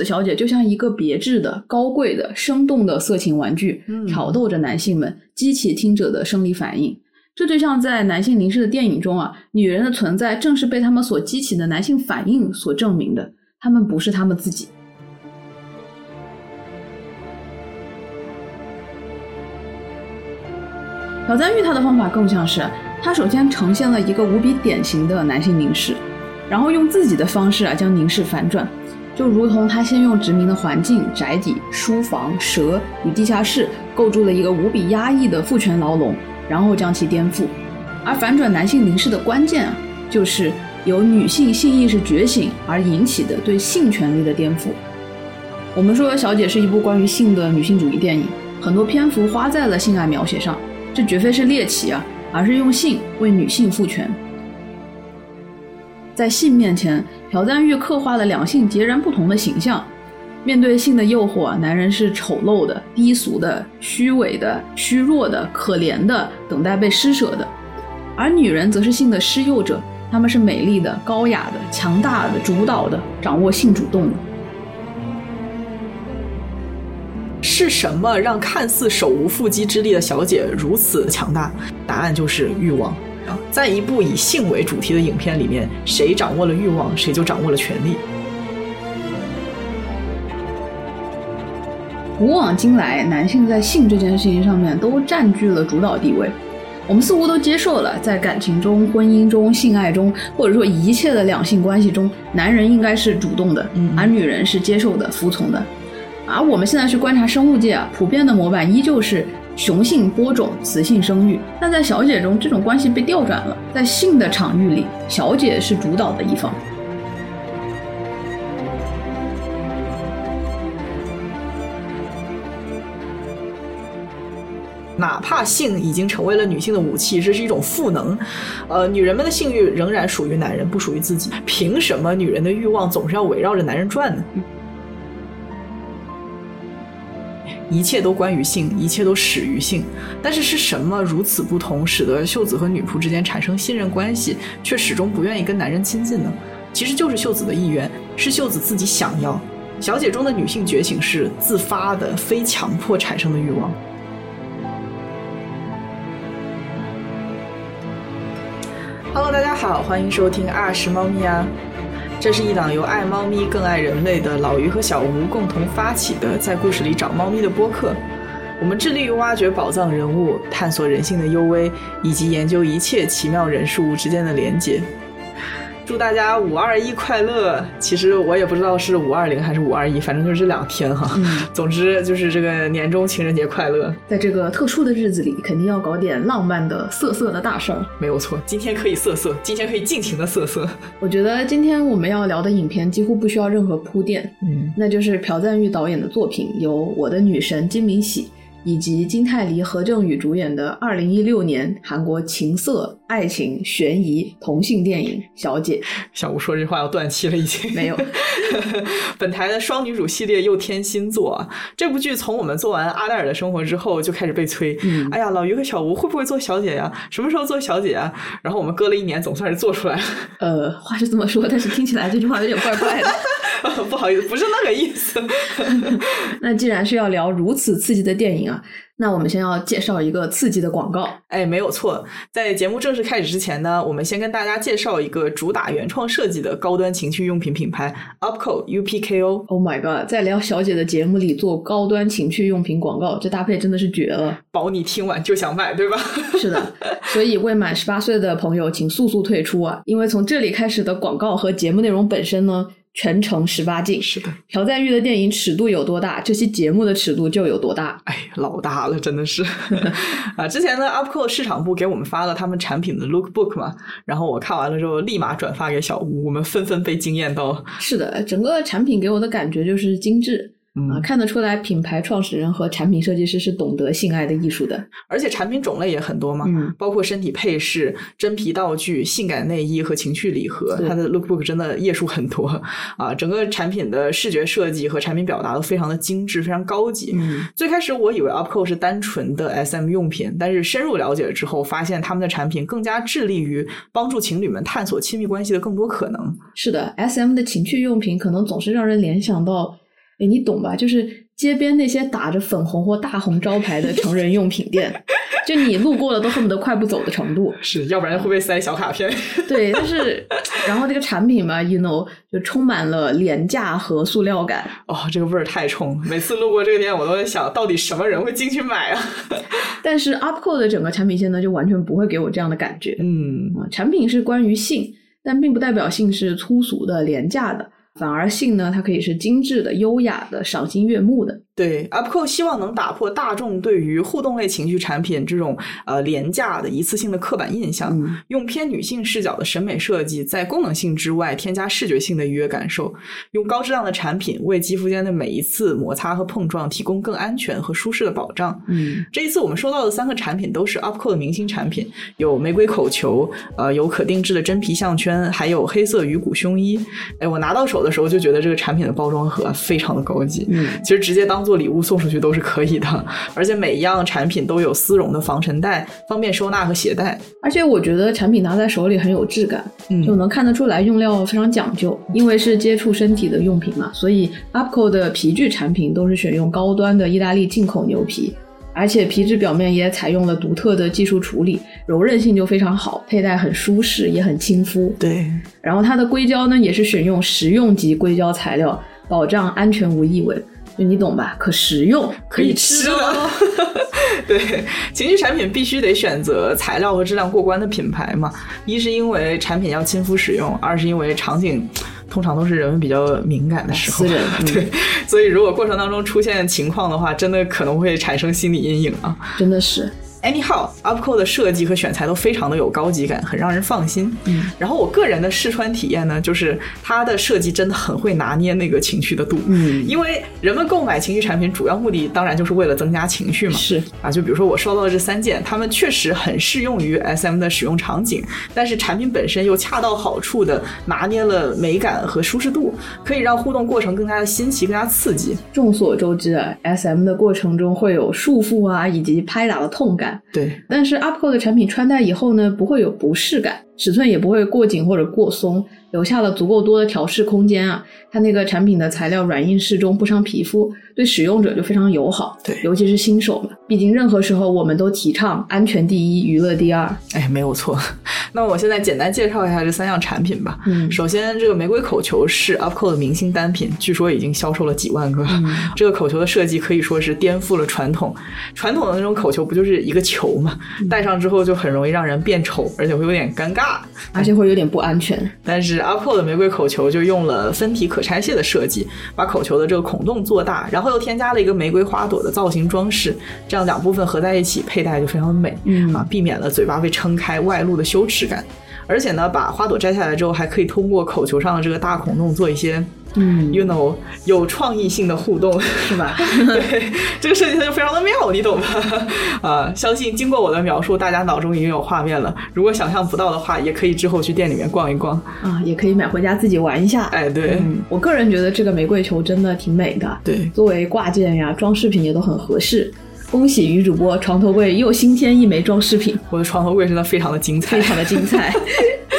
子小姐就像一个别致的、高贵的、生动的色情玩具，挑逗着男性们，激起听者的生理反应。这就像在男性凝视的电影中啊，女人的存在正是被他们所激起的男性反应所证明的。他们不是他们自己。朴赞玉他的方法更像是，他首先呈现了一个无比典型的男性凝视，然后用自己的方式啊将凝视反转，就如同他先用殖民的环境、宅邸、书房、蛇与地下室构筑了一个无比压抑的父权牢笼，然后将其颠覆。而反转男性凝视的关键啊，就是由女性性意识觉醒而引起的对性权利的颠覆。我们说《小姐》是一部关于性的女性主义电影，很多篇幅花在了性爱描写上。这绝非是猎奇啊，而是用性为女性赋权。在性面前，朴赞玉刻画了两性截然不同的形象。面对性的诱惑，男人是丑陋的、低俗的、虚伪的、虚弱的、可怜的，等待被施舍的；而女人则是性的施诱者，她们是美丽的、高雅的、强大的、主导的，掌握性主动的。是什么让看似手无缚鸡之力的小姐如此强大？答案就是欲望。在一部以性为主题的影片里面，谁掌握了欲望，谁就掌握了权力。古往今来，男性在性这件事情上面都占据了主导地位。我们似乎都接受了，在感情中、婚姻中、性爱中，或者说一切的两性关系中，男人应该是主动的，而女人是接受的、服从的。而我们现在去观察生物界啊，普遍的模板依旧是雄性播种，雌性生育。但在小姐中，这种关系被调转了，在性的场域里，小姐是主导的一方。哪怕性已经成为了女性的武器，这是一种赋能。呃，女人们的性欲仍然属于男人，不属于自己。凭什么女人的欲望总是要围绕着男人转呢？一切都关于性，一切都始于性。但是是什么如此不同，使得秀子和女仆之间产生信任关系，却始终不愿意跟男人亲近呢？其实就是秀子的意愿，是秀子自己想要。小姐中的女性觉醒是自发的、非强迫产生的欲望。Hello，大家好，欢迎收听二十猫咪啊。这是一档由爱猫咪更爱人类的老于和小吴共同发起的，在故事里找猫咪的播客。我们致力于挖掘宝藏人物，探索人性的幽微，以及研究一切奇妙人事物之间的连接。祝大家五二一快乐！其实我也不知道是五二零还是五二一，反正就是这两天哈。总之就是这个年终情人节快乐。在这个特殊的日子里，肯定要搞点浪漫的、色色的大事儿。没有错，今天可以色色，今天可以尽情的色色。我觉得今天我们要聊的影片几乎不需要任何铺垫，嗯，那就是朴赞玉导演的作品，由我的女神金敏喜。以及金泰梨、何正宇主演的二零一六年韩国情色、爱情、悬疑、同性电影《小姐》。小吴说这话要断气了，已经没有。本台的双女主系列又添新作，这部剧从我们做完《阿黛尔的生活》之后就开始被催。嗯哎呀，老于和小吴会不会做小姐呀？什么时候做小姐啊？然后我们隔了一年，总算是做出来了。呃，话是这么说，但是听起来这句话有点怪怪的。不好意思，不是那个意思。那既然是要聊如此刺激的电影啊，那我们先要介绍一个刺激的广告。哎，没有错，在节目正式开始之前呢，我们先跟大家介绍一个主打原创设计的高端情趣用品品牌 UPKO UPKO。Oh my god，在聊小姐的节目里做高端情趣用品广告，这搭配真的是绝了，保你听完就想买，对吧？是的，所以未满十八岁的朋友请速速退出啊，因为从这里开始的广告和节目内容本身呢。全程十八禁，是的。朴赞玉的电影尺度有多大，这期节目的尺度就有多大。哎，老大了，真的是。啊，之前呢，UPCO 市场部给我们发了他们产品的 Lookbook 嘛，然后我看完了之后，立马转发给小吴，我们纷纷被惊艳到。是的，整个产品给我的感觉就是精致。啊，看得出来，品牌创始人和产品设计师是懂得性爱的艺术的，而且产品种类也很多嘛，包括身体配饰、真皮道具、性感内衣和情趣礼盒。它的 lookbook 真的页数很多啊，整个产品的视觉设计和产品表达都非常的精致，非常高级。最开始我以为 UPCO 是单纯的 SM 用品，但是深入了解了之后，发现他们的产品更加致力于帮助情侣们探索亲密关系的更多可能。是的，SM 的情趣用品可能总是让人联想到。哎，你懂吧？就是街边那些打着粉红或大红招牌的成人用品店，就你路过了都恨不得快步走的程度。是，要不然会被塞小卡片。对，但是然后这个产品嘛，you know，就充满了廉价和塑料感。哦，这个味儿太冲，每次路过这个店，我都在想到底什么人会进去买啊？但是 UPCO 的整个产品线呢，就完全不会给我这样的感觉。嗯，产品是关于性，但并不代表性是粗俗的、廉价的。反而性呢，它可以是精致的、优雅的、赏心悦目的。对，UPCO 希望能打破大众对于互动类情绪产品这种呃廉价的一次性的刻板印象，用偏女性视角的审美设计，在功能性之外添加视觉性的愉悦感受，用高质量的产品为肌肤间的每一次摩擦和碰撞提供更安全和舒适的保障。嗯，这一次我们收到的三个产品都是 UPCO 的明星产品，有玫瑰口球，呃，有可定制的真皮项圈，还有黑色鱼骨胸衣。哎，我拿到手的时候就觉得这个产品的包装盒非常的高级。嗯，其实直接当做。做礼物送出去都是可以的，而且每一样产品都有丝绒的防尘袋，方便收纳和携带。而且我觉得产品拿在手里很有质感，就能看得出来用料非常讲究。因为是接触身体的用品嘛，所以 UPCO 的皮具产品都是选用高端的意大利进口牛皮，而且皮质表面也采用了独特的技术处理，柔韧性就非常好，佩戴很舒适，也很亲肤。对，然后它的硅胶呢也是选用食用级硅胶材料，保障安全无异味。你懂吧？可食用，可以吃的。对，情趣产品必须得选择材料和质量过关的品牌嘛。一是因为产品要亲肤使用，二是因为场景通常都是人们比较敏感的时候。私人 对，所以如果过程当中出现情况的话，真的可能会产生心理阴影啊。真的是。Anyhow，UPCO 的设计和选材都非常的有高级感，很让人放心。嗯，然后我个人的试穿体验呢，就是它的设计真的很会拿捏那个情绪的度。嗯，因为人们购买情绪产品主要目的当然就是为了增加情绪嘛。是啊，就比如说我收到的这三件，它们确实很适用于 SM 的使用场景，但是产品本身又恰到好处的拿捏了美感和舒适度，可以让互动过程更加的新奇、更加刺激。众所周知啊，SM 的过程中会有束缚啊，以及拍打的痛感。对，但是 UPCO 的产品穿戴以后呢，不会有不适感，尺寸也不会过紧或者过松。留下了足够多的调试空间啊！它那个产品的材料软硬适中，不伤皮肤，对使用者就非常友好。对，尤其是新手嘛，毕竟任何时候我们都提倡安全第一，娱乐第二。哎，没有错。那我现在简单介绍一下这三样产品吧。嗯，首先这个玫瑰口球是 UPCO 的明星单品，据说已经销售了几万个。这个口球的设计可以说是颠覆了传统，传统的那种口球不就是一个球嘛？戴上之后就很容易让人变丑，而且会有点尴尬，而且会有点不安全。但是 UPCO 的玫瑰口球就用了分体可拆卸的设计，把口球的这个孔洞做大，然后又添加了一个玫瑰花朵的造型装饰，这样两部分合在一起佩戴就非常的美，嗯啊，避免了嘴巴被撑开外露的羞耻感。而且呢，把花朵摘下来之后，还可以通过口球上的这个大孔洞做一些。嗯，you know，有创意性的互动是吧？对，这个设计它就非常的妙，你懂吧？啊，相信经过我的描述，大家脑中已经有画面了。如果想象不到的话，也可以之后去店里面逛一逛啊，也可以买回家自己玩一下。哎，对，我个人觉得这个玫瑰球真的挺美的，对，作为挂件呀、装饰品也都很合适。恭喜女主播床头柜又新添一枚装饰品，我的床头柜真的非常的精彩，非常的精彩。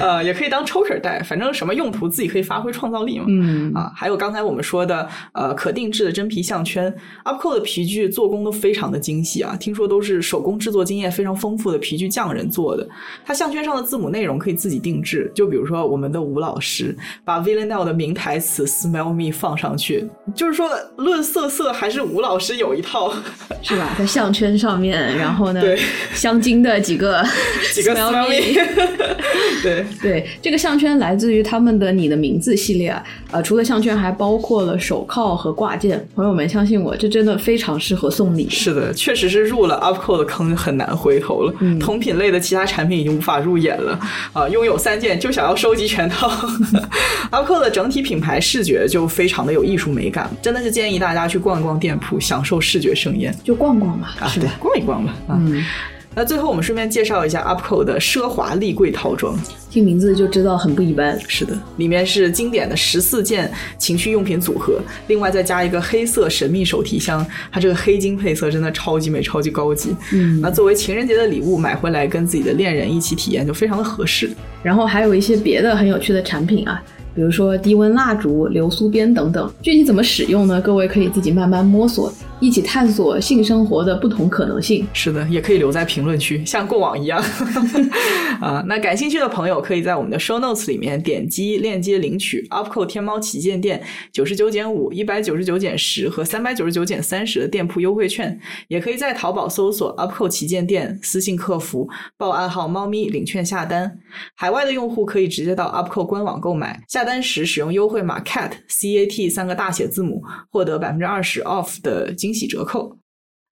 呃，也可以当抽绳带，反正什么用途自己可以发挥创造力嘛。嗯啊，还有刚才我们说的呃可定制的真皮项圈，UPCO 的皮具做工都非常的精细啊，听说都是手工制作经验非常丰富的皮具匠人做的。它项圈上的字母内容可以自己定制，就比如说我们的吴老师把 Villanelle 的名台词 Smell Me 放上去，就是说论色色还是吴老师有一套，是吧？在项圈上面，然后呢，对镶金的几个 几个 Smell Me，对。对，这个项圈来自于他们的“你的名字”系列啊，呃，除了项圈，还包括了手铐和挂件。朋友们，相信我，这真的非常适合送礼。是的，确实是入了 UPCO 的坑，很难回头了。嗯，同品类的其他产品已经无法入眼了啊！拥有三件就想要收集全套。UPCO 的整体品牌视觉就非常的有艺术美感，真的是建议大家去逛一逛店铺，享受视觉盛宴。就逛逛吧，啊，对，逛一逛吧。嗯。那最后我们顺便介绍一下 UPCO 的奢华立柜套装，听名字就知道很不一般。是的，里面是经典的十四件情趣用品组合，另外再加一个黑色神秘手提箱，它这个黑金配色真的超级美、超级高级。嗯，那作为情人节的礼物买回来跟自己的恋人一起体验就非常的合适。然后还有一些别的很有趣的产品啊。比如说低温蜡烛、流苏边等等。具体怎么使用呢？各位可以自己慢慢摸索，一起探索性生活的不同可能性。是的，也可以留在评论区，像过往一样。啊，那感兴趣的朋友可以在我们的 show notes 里面点击链接领取 UPCO 天猫旗舰店九十九减五、一百九十九减十和三百九十九减三十的店铺优惠券，也可以在淘宝搜索 UPCO 旗舰店，私信客服报暗号“猫咪”领券下单。海外的用户可以直接到 UPCO 官网购买，下单时使用优惠码 CAT C A T 三个大写字母，获得百分之二十 off 的惊喜折扣。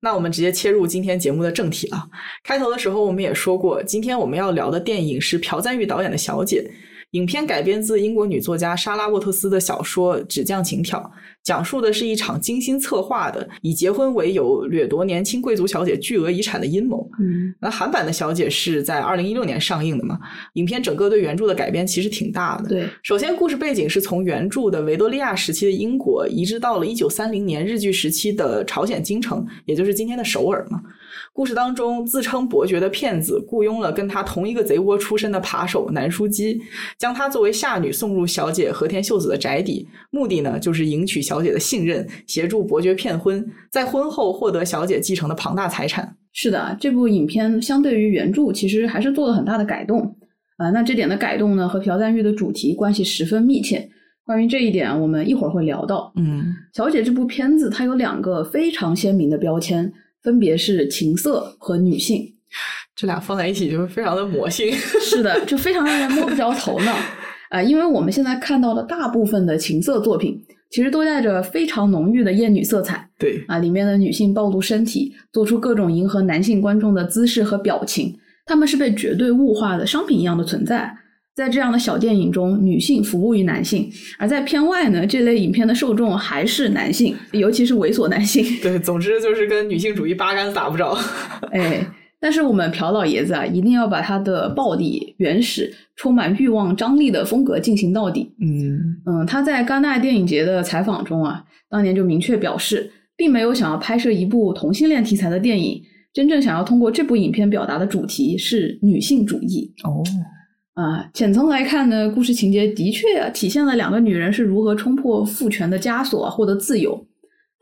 那我们直接切入今天节目的正题了。开头的时候我们也说过，今天我们要聊的电影是朴赞玉导演的《小姐》。影片改编自英国女作家莎拉沃特斯的小说《纸匠情挑》，讲述的是一场精心策划的以结婚为由掠夺年轻贵族小姐巨额遗产的阴谋。嗯，那韩版的《小姐》是在二零一六年上映的嘛？影片整个对原著的改编其实挺大的。对，首先故事背景是从原著的维多利亚时期的英国移植到了一九三零年日据时期的朝鲜京城，也就是今天的首尔嘛。故事当中，自称伯爵的骗子雇佣了跟他同一个贼窝出身的扒手南书基，将他作为下女送入小姐和田秀子的宅邸，目的呢就是赢取小姐的信任，协助伯爵骗婚，在婚后获得小姐继承的庞大财产。是的，这部影片相对于原著其实还是做了很大的改动啊。那这点的改动呢，和朴赞玉的主题关系十分密切。关于这一点，我们一会儿会聊到。嗯，小姐这部片子它有两个非常鲜明的标签。分别是情色和女性，这俩放在一起就是非常的魔性。是的，就非常让人摸不着头脑啊！因为我们现在看到的大部分的情色作品，其实都带着非常浓郁的艳女色彩。对啊，里面的女性暴露身体，做出各种迎合男性观众的姿势和表情，他们是被绝对物化的商品一样的存在。在这样的小电影中，女性服务于男性；而在片外呢，这类影片的受众还是男性，尤其是猥琐男性。对，总之就是跟女性主义八竿子打不着。哎，但是我们朴老爷子啊，一定要把他的暴力、原始、充满欲望、张力的风格进行到底。嗯嗯，他在戛纳电影节的采访中啊，当年就明确表示，并没有想要拍摄一部同性恋题材的电影，真正想要通过这部影片表达的主题是女性主义。哦。啊，浅层来看呢，故事情节的确体现了两个女人是如何冲破父权的枷锁，获得自由。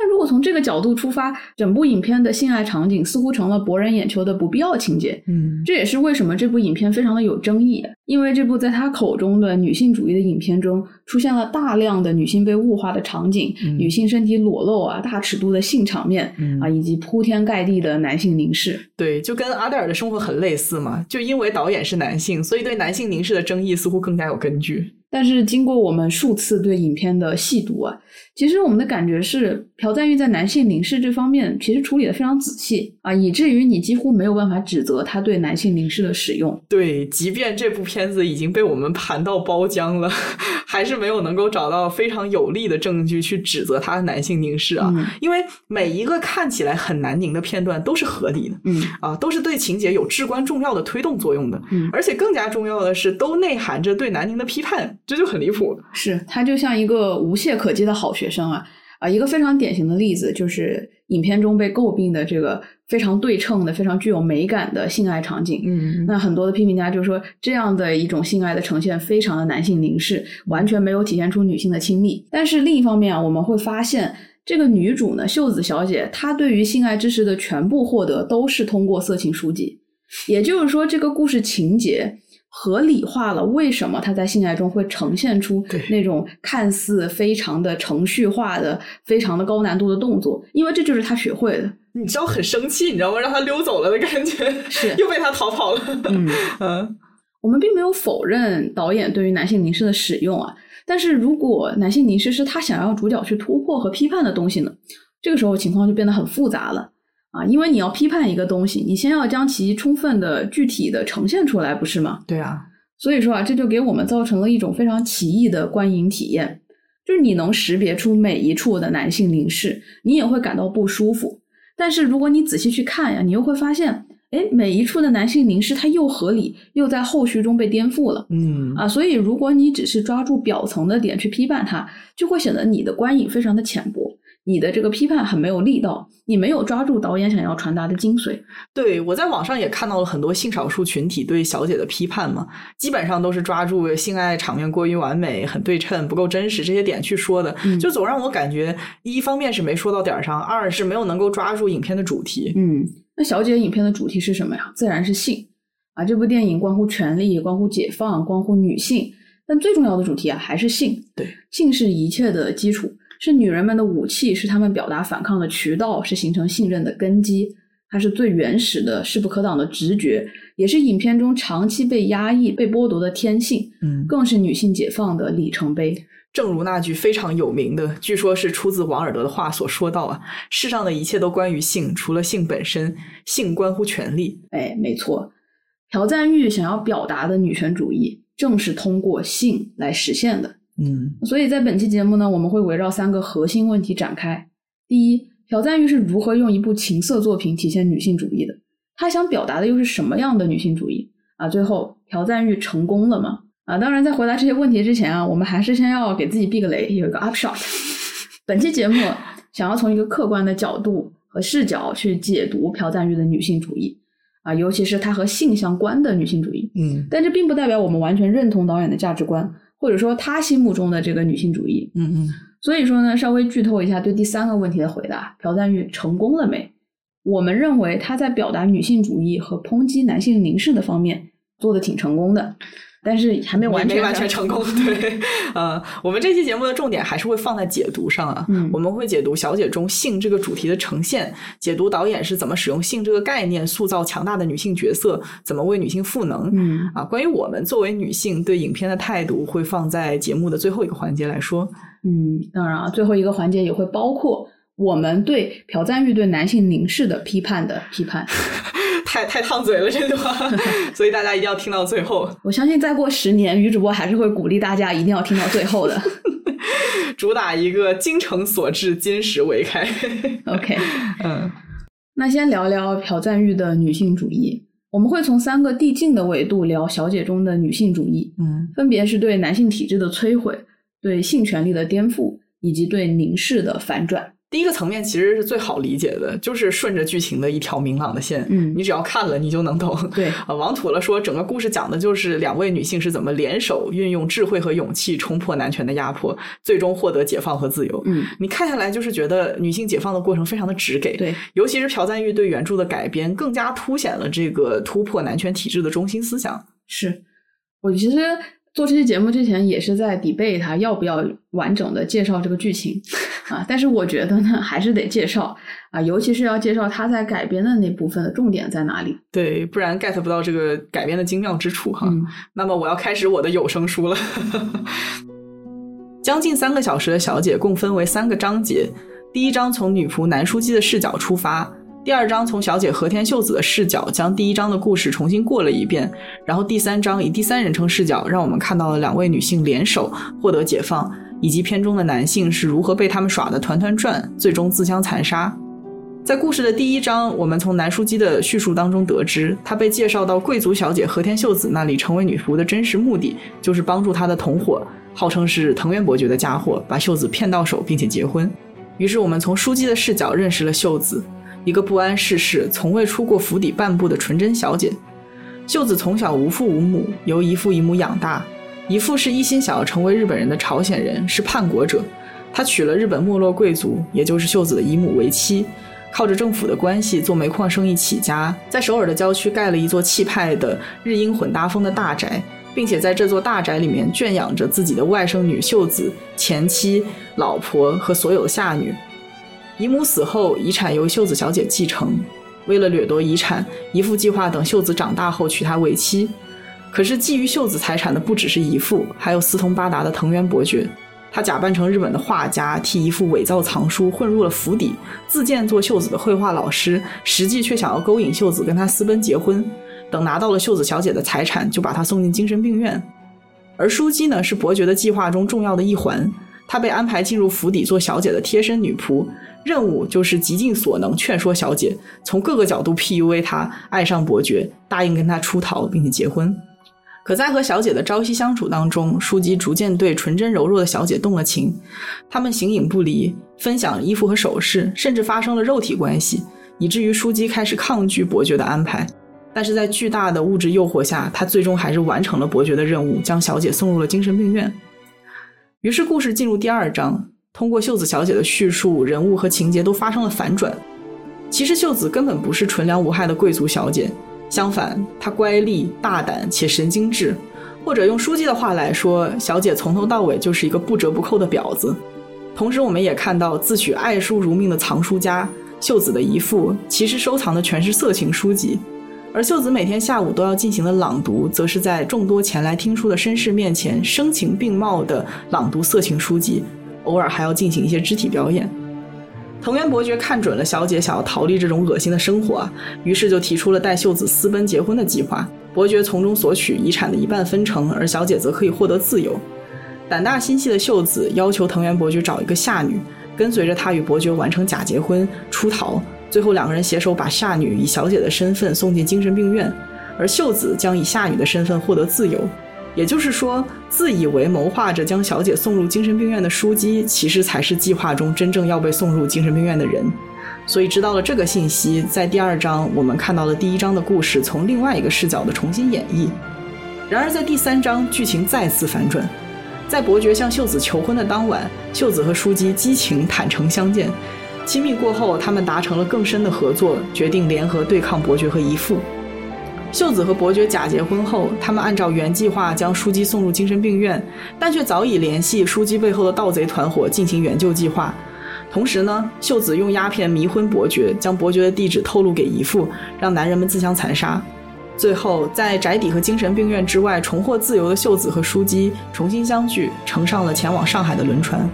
但如果从这个角度出发，整部影片的性爱场景似乎成了博人眼球的不必要情节。嗯，这也是为什么这部影片非常的有争议。因为这部在他口中的女性主义的影片中，出现了大量的女性被物化的场景，女性身体裸露啊，大尺度的性场面啊，以及铺天盖地的男性凝视。对，就跟阿黛尔的生活很类似嘛。就因为导演是男性，所以对男性凝视的争议似乎更加有根据。但是经过我们数次对影片的细读啊，其实我们的感觉是，朴赞玉在男性凝视这方面其实处理的非常仔细啊，以至于你几乎没有办法指责他对男性凝视的使用。对，即便这部片子已经被我们盘到包浆了，还是没有能够找到非常有力的证据去指责他的男性凝视啊。因为每一个看起来很难凝的片段都是合理的，嗯啊，都是对情节有至关重要的推动作用的，嗯，而且更加重要的是，都内含着对南宁的批判。这就很离谱，是他就像一个无懈可击的好学生啊啊！一个非常典型的例子就是影片中被诟病的这个非常对称的、非常具有美感的性爱场景。嗯，那很多的批评家就说，这样的一种性爱的呈现非常的男性凝视，完全没有体现出女性的亲密。但是另一方面啊，我们会发现这个女主呢，秀子小姐，她对于性爱知识的全部获得都是通过色情书籍，也就是说，这个故事情节。合理化了为什么他在性爱中会呈现出那种看似非常的程序化的、非常的高难度的动作？因为这就是他学会的。你知道很生气，你知道吗？让他溜走了的感觉，是 又被他逃跑了。嗯 嗯，我们并没有否认导演对于男性凝视的使用啊，但是如果男性凝视是他想要主角去突破和批判的东西呢？这个时候情况就变得很复杂了。啊，因为你要批判一个东西，你先要将其充分的、具体的呈现出来，不是吗？对啊，所以说啊，这就给我们造成了一种非常奇异的观影体验，就是你能识别出每一处的男性凝视，你也会感到不舒服。但是如果你仔细去看呀，你又会发现，哎，每一处的男性凝视它又合理，又在后续中被颠覆了。嗯啊，所以如果你只是抓住表层的点去批判它，就会显得你的观影非常的浅薄。你的这个批判很没有力道，你没有抓住导演想要传达的精髓。对我在网上也看到了很多性少数群体对小姐的批判嘛，基本上都是抓住性爱场面过于完美、很对称、不够真实这些点去说的，就总让我感觉一方面是没说到点儿上，二是没有能够抓住影片的主题。嗯，那小姐影片的主题是什么呀？自然是性啊！这部电影关乎权利，关乎解放，关乎女性，但最重要的主题啊还是性。对，性是一切的基础。是女人们的武器，是她们表达反抗的渠道，是形成信任的根基。它是最原始的、势不可挡的直觉，也是影片中长期被压抑、被剥夺的天性。嗯，更是女性解放的里程碑。正如那句非常有名的，据说是出自王尔德的话所说到啊：“世上的一切都关于性，除了性本身。性关乎权利。”哎，没错。朴赞玉想要表达的女权主义，正是通过性来实现的。嗯，所以在本期节目呢，我们会围绕三个核心问题展开。第一，朴赞玉是如何用一部情色作品体现女性主义的？他想表达的又是什么样的女性主义？啊，最后朴赞玉成功了吗？啊，当然，在回答这些问题之前啊，我们还是先要给自己避个雷，有一个 upshot。本期节目想要从一个客观的角度和视角去解读朴赞玉的女性主义啊，尤其是他和性相关的女性主义。嗯，但这并不代表我们完全认同导演的价值观。或者说他心目中的这个女性主义，嗯嗯，所以说呢，稍微剧透一下对第三个问题的回答：朴赞玉成功了没？我们认为他在表达女性主义和抨击男性凝视的方面做的挺成功的。但是还没完全完全成功，对，呃，我们这期节目的重点还是会放在解读上啊，嗯，我们会解读小姐中性这个主题的呈现，解读导演是怎么使用性这个概念塑造强大的女性角色，怎么为女性赋能，嗯，啊，关于我们作为女性对影片的态度，会放在节目的最后一个环节来说，嗯，当然啊，最后一个环节也会包括我们对朴赞玉对男性凝视的批判的批判。太太烫嘴了这句话，所以大家一定要听到最后。我相信再过十年，女主播还是会鼓励大家一定要听到最后的。主打一个精诚所至，金石为开。OK，嗯，那先聊聊朴赞玉的女性主义。我们会从三个递进的维度聊小姐中的女性主义，嗯，分别是对男性体制的摧毁、对性权利的颠覆，以及对凝视的反转。第一个层面其实是最好理解的，就是顺着剧情的一条明朗的线，嗯，你只要看了，你就能懂。对 啊，往土了说，整个故事讲的就是两位女性是怎么联手运用智慧和勇气冲破男权的压迫，最终获得解放和自由。嗯，你看下来就是觉得女性解放的过程非常的直给，对，尤其是朴赞玉对原著的改编，更加凸显了这个突破男权体制的中心思想。是我其实。做这期节目之前也是在 debate 他要不要完整的介绍这个剧情啊，但是我觉得呢还是得介绍啊，尤其是要介绍他在改编的那部分的重点在哪里。对，不然 get 不到这个改编的精妙之处哈。那么我要开始我的有声书了。将近三个小时的小姐共分为三个章节，第一章从女仆南书记的视角出发。第二章从小姐和田秀子的视角将第一章的故事重新过了一遍，然后第三章以第三人称视角让我们看到了两位女性联手获得解放，以及片中的男性是如何被他们耍得团团转，最终自相残杀。在故事的第一章，我们从南书姬的叙述当中得知，他被介绍到贵族小姐和田秀子那里成为女仆的真实目的，就是帮助他的同伙，号称是藤原伯爵的家伙，把秀子骗到手并且结婚。于是我们从书姬的视角认识了秀子。一个不谙世事、从未出过府邸半步的纯真小姐，秀子从小无父无母，由姨父姨母养大。姨父是一心想要成为日本人的朝鲜人，是叛国者。他娶了日本没落贵族，也就是秀子的姨母为妻，靠着政府的关系做煤矿生意起家，在首尔的郊区盖了一座气派的日英混搭风的大宅，并且在这座大宅里面圈养着自己的外甥女秀子、前妻、老婆和所有的下女。姨母死后，遗产由秀子小姐继承。为了掠夺遗产，姨父计划等秀子长大后娶她为妻。可是，觊觎秀子财产的不只是姨父，还有四通八达的藤原伯爵。他假扮成日本的画家，替姨父伪造藏书，混入了府邸，自荐做秀子的绘画老师，实际却想要勾引秀子跟他私奔结婚。等拿到了秀子小姐的财产，就把她送进精神病院。而书姬呢，是伯爵的计划中重要的一环。她被安排进入府邸做小姐的贴身女仆。任务就是极尽所能劝说小姐，从各个角度 PUA 她爱上伯爵，答应跟他出逃并且结婚。可在和小姐的朝夕相处当中，舒姬逐渐对纯真柔弱的小姐动了情，他们形影不离，分享衣服和首饰，甚至发生了肉体关系，以至于舒姬开始抗拒伯爵的安排。但是在巨大的物质诱惑下，他最终还是完成了伯爵的任务，将小姐送入了精神病院。于是故事进入第二章，通过秀子小姐的叙述，人物和情节都发生了反转。其实秀子根本不是纯良无害的贵族小姐。相反，她乖戾、大胆且神经质，或者用书记的话来说，小姐从头到尾就是一个不折不扣的婊子。同时，我们也看到自诩爱书如命的藏书家秀子的姨父，其实收藏的全是色情书籍，而秀子每天下午都要进行的朗读，则是在众多前来听书的绅士面前声情并茂的朗读色情书籍，偶尔还要进行一些肢体表演。藤原伯爵看准了小姐想要逃离这种恶心的生活，于是就提出了带秀子私奔结婚的计划。伯爵从中索取遗产的一半分成，而小姐则可以获得自由。胆大心细的秀子要求藤原伯爵找一个下女，跟随着他与伯爵完成假结婚出逃。最后两个人携手把夏女以小姐的身份送进精神病院，而秀子将以夏女的身份获得自由。也就是说，自以为谋划着将小姐送入精神病院的书姬，其实才是计划中真正要被送入精神病院的人。所以，知道了这个信息，在第二章我们看到了第一章的故事从另外一个视角的重新演绎。然而，在第三章，剧情再次反转。在伯爵向秀子求婚的当晚，秀子和书姬激情坦诚相见，亲密过后，他们达成了更深的合作，决定联合对抗伯爵和姨父。秀子和伯爵假结婚后，他们按照原计划将书姬送入精神病院，但却早已联系书姬背后的盗贼团伙进行援救计划。同时呢，秀子用鸦片迷昏伯爵，将伯爵的地址透露给姨父，让男人们自相残杀。最后，在宅邸和精神病院之外重获自由的秀子和书姬重新相聚，乘上了前往上海的轮船。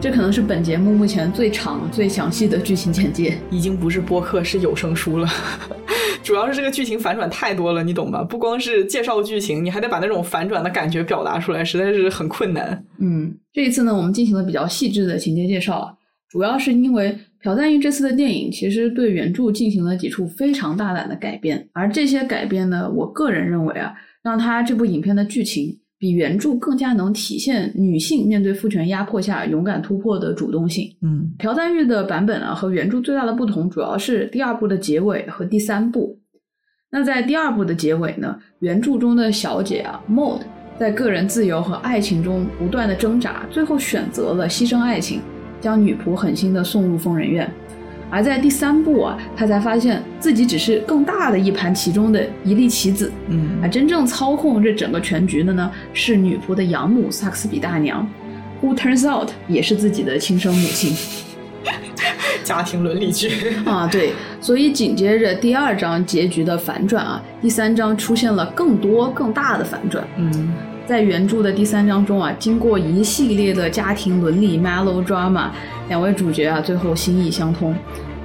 这可能是本节目目前最长、最详细的剧情简介，已经不是播客，是有声书了。主要是这个剧情反转太多了，你懂吧？不光是介绍剧情，你还得把那种反转的感觉表达出来，实在是很困难。嗯，这一次呢，我们进行了比较细致的情节介绍，主要是因为朴赞玉这次的电影其实对原著进行了几处非常大胆的改编，而这些改编呢，我个人认为啊，让他这部影片的剧情。比原著更加能体现女性面对父权压迫下勇敢突破的主动性。嗯，朴赞玉的版本啊和原著最大的不同，主要是第二部的结尾和第三部。那在第二部的结尾呢，原著中的小姐啊 Mode 在个人自由和爱情中不断的挣扎，最后选择了牺牲爱情，将女仆狠心的送入疯人院。而在第三部啊，他才发现自己只是更大的一盘棋中的一粒棋子。嗯，而真正操控这整个全局的呢，是女仆的养母萨克斯比大娘，who turns out 也是自己的亲生母亲。家庭伦理剧啊，对。所以紧接着第二章结局的反转啊，第三章出现了更多更大的反转。嗯，在原著的第三章中啊，经过一系列的家庭伦理 melodrama。两位主角啊，最后心意相通。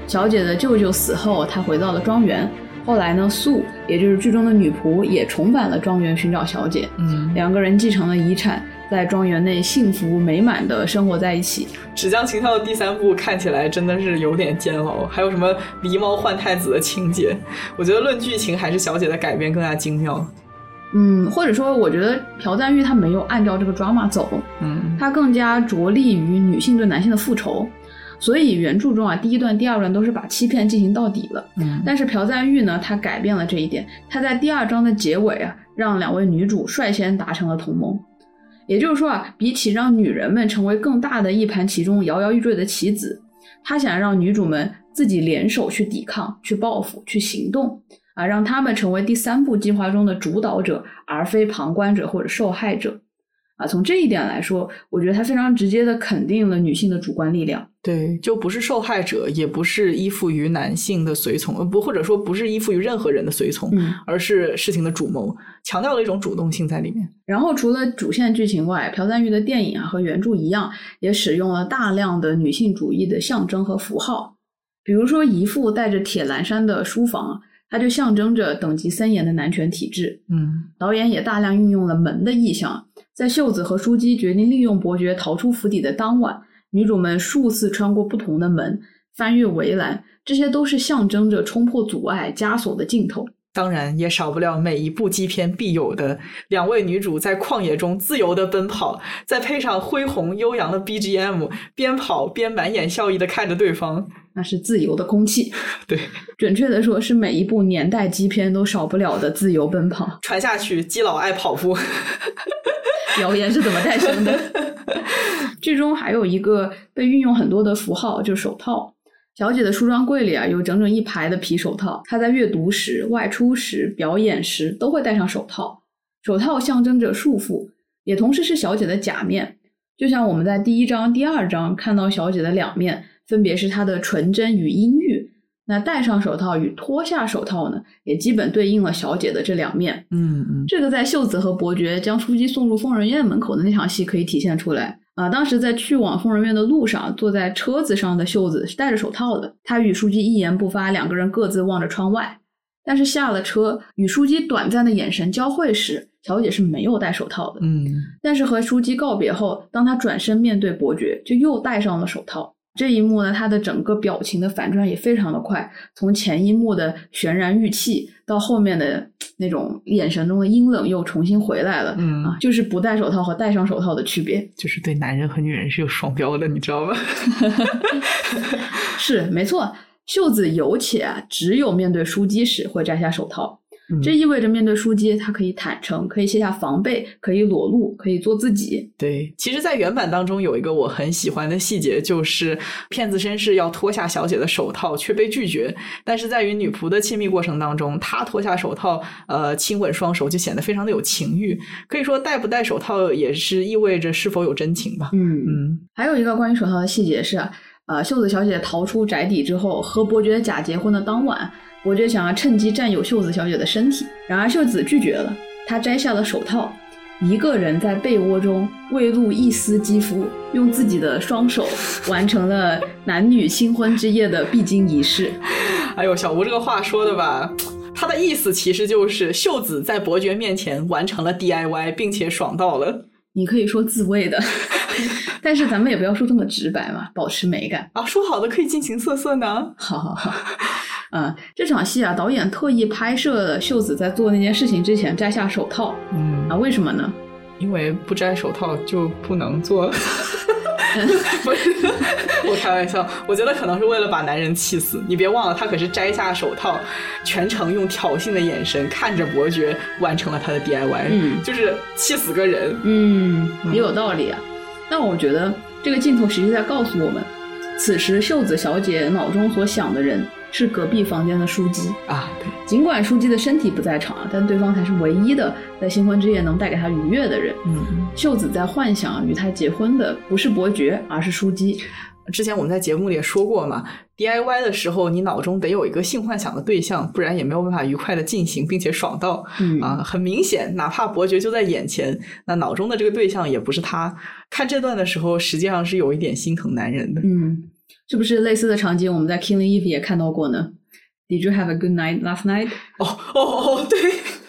小姐的舅舅死后，她回到了庄园。后来呢，素也就是剧中的女仆也重返了庄园寻找小姐。嗯，两个人继承了遗产，在庄园内幸福美满的生活在一起。纸浆情跳的第三部看起来真的是有点煎熬，还有什么狸猫换太子的情节？我觉得论剧情还是小姐的改编更加精妙。嗯，或者说，我觉得朴赞玉他没有按照这个 drama 走，嗯，他更加着力于女性对男性的复仇，所以原著中啊，第一段、第二段都是把欺骗进行到底了，嗯，但是朴赞玉呢，他改变了这一点，他在第二章的结尾啊，让两位女主率先达成了同盟，也就是说啊，比起让女人们成为更大的一盘棋中摇摇欲坠的棋子，他想让女主们自己联手去抵抗、去报复、去行动。啊，让他们成为第三部计划中的主导者，而非旁观者或者受害者。啊，从这一点来说，我觉得他非常直接的肯定了女性的主观力量。对，就不是受害者，也不是依附于男性的随从，不或者说不是依附于任何人的随从，嗯，而是事情的主谋，强调了一种主动性在里面。然后，除了主线剧情外，朴赞玉的电影啊和原著一样，也使用了大量的女性主义的象征和符号，比如说一副带着铁栏杆的书房。它就象征着等级森严的男权体制。嗯，导演也大量运用了门的意象，在秀子和书姬决定利用伯爵逃出府邸的当晚，女主们数次穿过不同的门，翻越围栏，这些都是象征着冲破阻碍、枷锁的镜头。当然，也少不了每一部基片必有的两位女主在旷野中自由的奔跑，再配上恢宏悠扬的 BGM，边跑边满眼笑意的看着对方，那是自由的空气。对，准确的说，是每一部年代基片都少不了的自由奔跑。传下去，基佬爱跑步。谣言是怎么诞生的？剧中还有一个被运用很多的符号，就是手套。小姐的梳妆柜里啊，有整整一排的皮手套。她在阅读时、外出时、表演时都会戴上手套。手套象征着束缚，也同时是小姐的假面。就像我们在第一章、第二章看到小姐的两面，分别是她的纯真与阴郁。那戴上手套与脱下手套呢，也基本对应了小姐的这两面。嗯嗯，这个在秀子和伯爵将书姬送入疯人院门口的那场戏可以体现出来。啊，当时在去往疯人院的路上，坐在车子上的秀子是戴着手套的。她与书姬一言不发，两个人各自望着窗外。但是下了车，与书姬短暂的眼神交汇时，小姐是没有戴手套的。嗯，但是和书姬告别后，当她转身面对伯爵，就又戴上了手套。这一幕呢，他的整个表情的反转也非常的快，从前一幕的悬然欲泣，到后面的那种眼神中的阴冷又重新回来了。嗯啊，就是不戴手套和戴上手套的区别。就是对男人和女人是有双标的，你知道吗？是没错，秀子有且啊，只有面对书姬时会摘下手套。嗯这意味着面对书姬，他可以坦诚，可以卸下防备，可以裸露，可以做自己。对，其实，在原版当中有一个我很喜欢的细节，就是骗子绅士要脱下小姐的手套，却被拒绝。但是在与女仆的亲密过程当中，他脱下手套，呃，亲吻双手，就显得非常的有情欲。可以说，戴不戴手套也是意味着是否有真情吧。嗯嗯还有一个关于手套的细节是，呃，秀子小姐逃出宅邸之后，和伯爵假结婚的当晚，伯爵想要趁机占有秀子小姐的身体，然而秀子拒绝了，她摘下了手套，一个人在被窝中未露一丝肌肤，用自己的双手完成了男女新婚之夜的必经仪式。哎呦，小吴这个话说的吧。他的意思其实就是秀子在伯爵面前完成了 DIY，并且爽到了你可以说自慰的，但是咱们也不要说这么直白嘛，保持美感。啊！说好的可以尽情色色呢？好好好，啊，这场戏啊，导演特意拍摄了秀子在做那件事情之前摘下手套嗯啊，为什么呢？因为不摘手套就不能做。不是，我开玩笑。我觉得可能是为了把男人气死。你别忘了，他可是摘下手套，全程用挑衅的眼神看着伯爵，完成了他的 DIY。嗯就是气死个人。嗯，也有道理啊。但我觉得这个镜头实际在告诉我们，此时秀子小姐脑中所想的人是隔壁房间的书姬。啊，对，尽管书姬的身体不在场啊，但对方才是唯一的在新婚之夜能带给她愉悦的人。嗯。秀子在幻想与他结婚的不是伯爵，而是书姬。之前我们在节目里也说过嘛，DIY 的时候，你脑中得有一个性幻想的对象，不然也没有办法愉快的进行，并且爽到。嗯啊，很明显，哪怕伯爵就在眼前，那脑中的这个对象也不是他。看这段的时候，实际上是有一点心疼男人的。嗯，是不是类似的场景我们在《Killing Eve》也看到过呢？Did you have a good night last night？哦哦哦，对，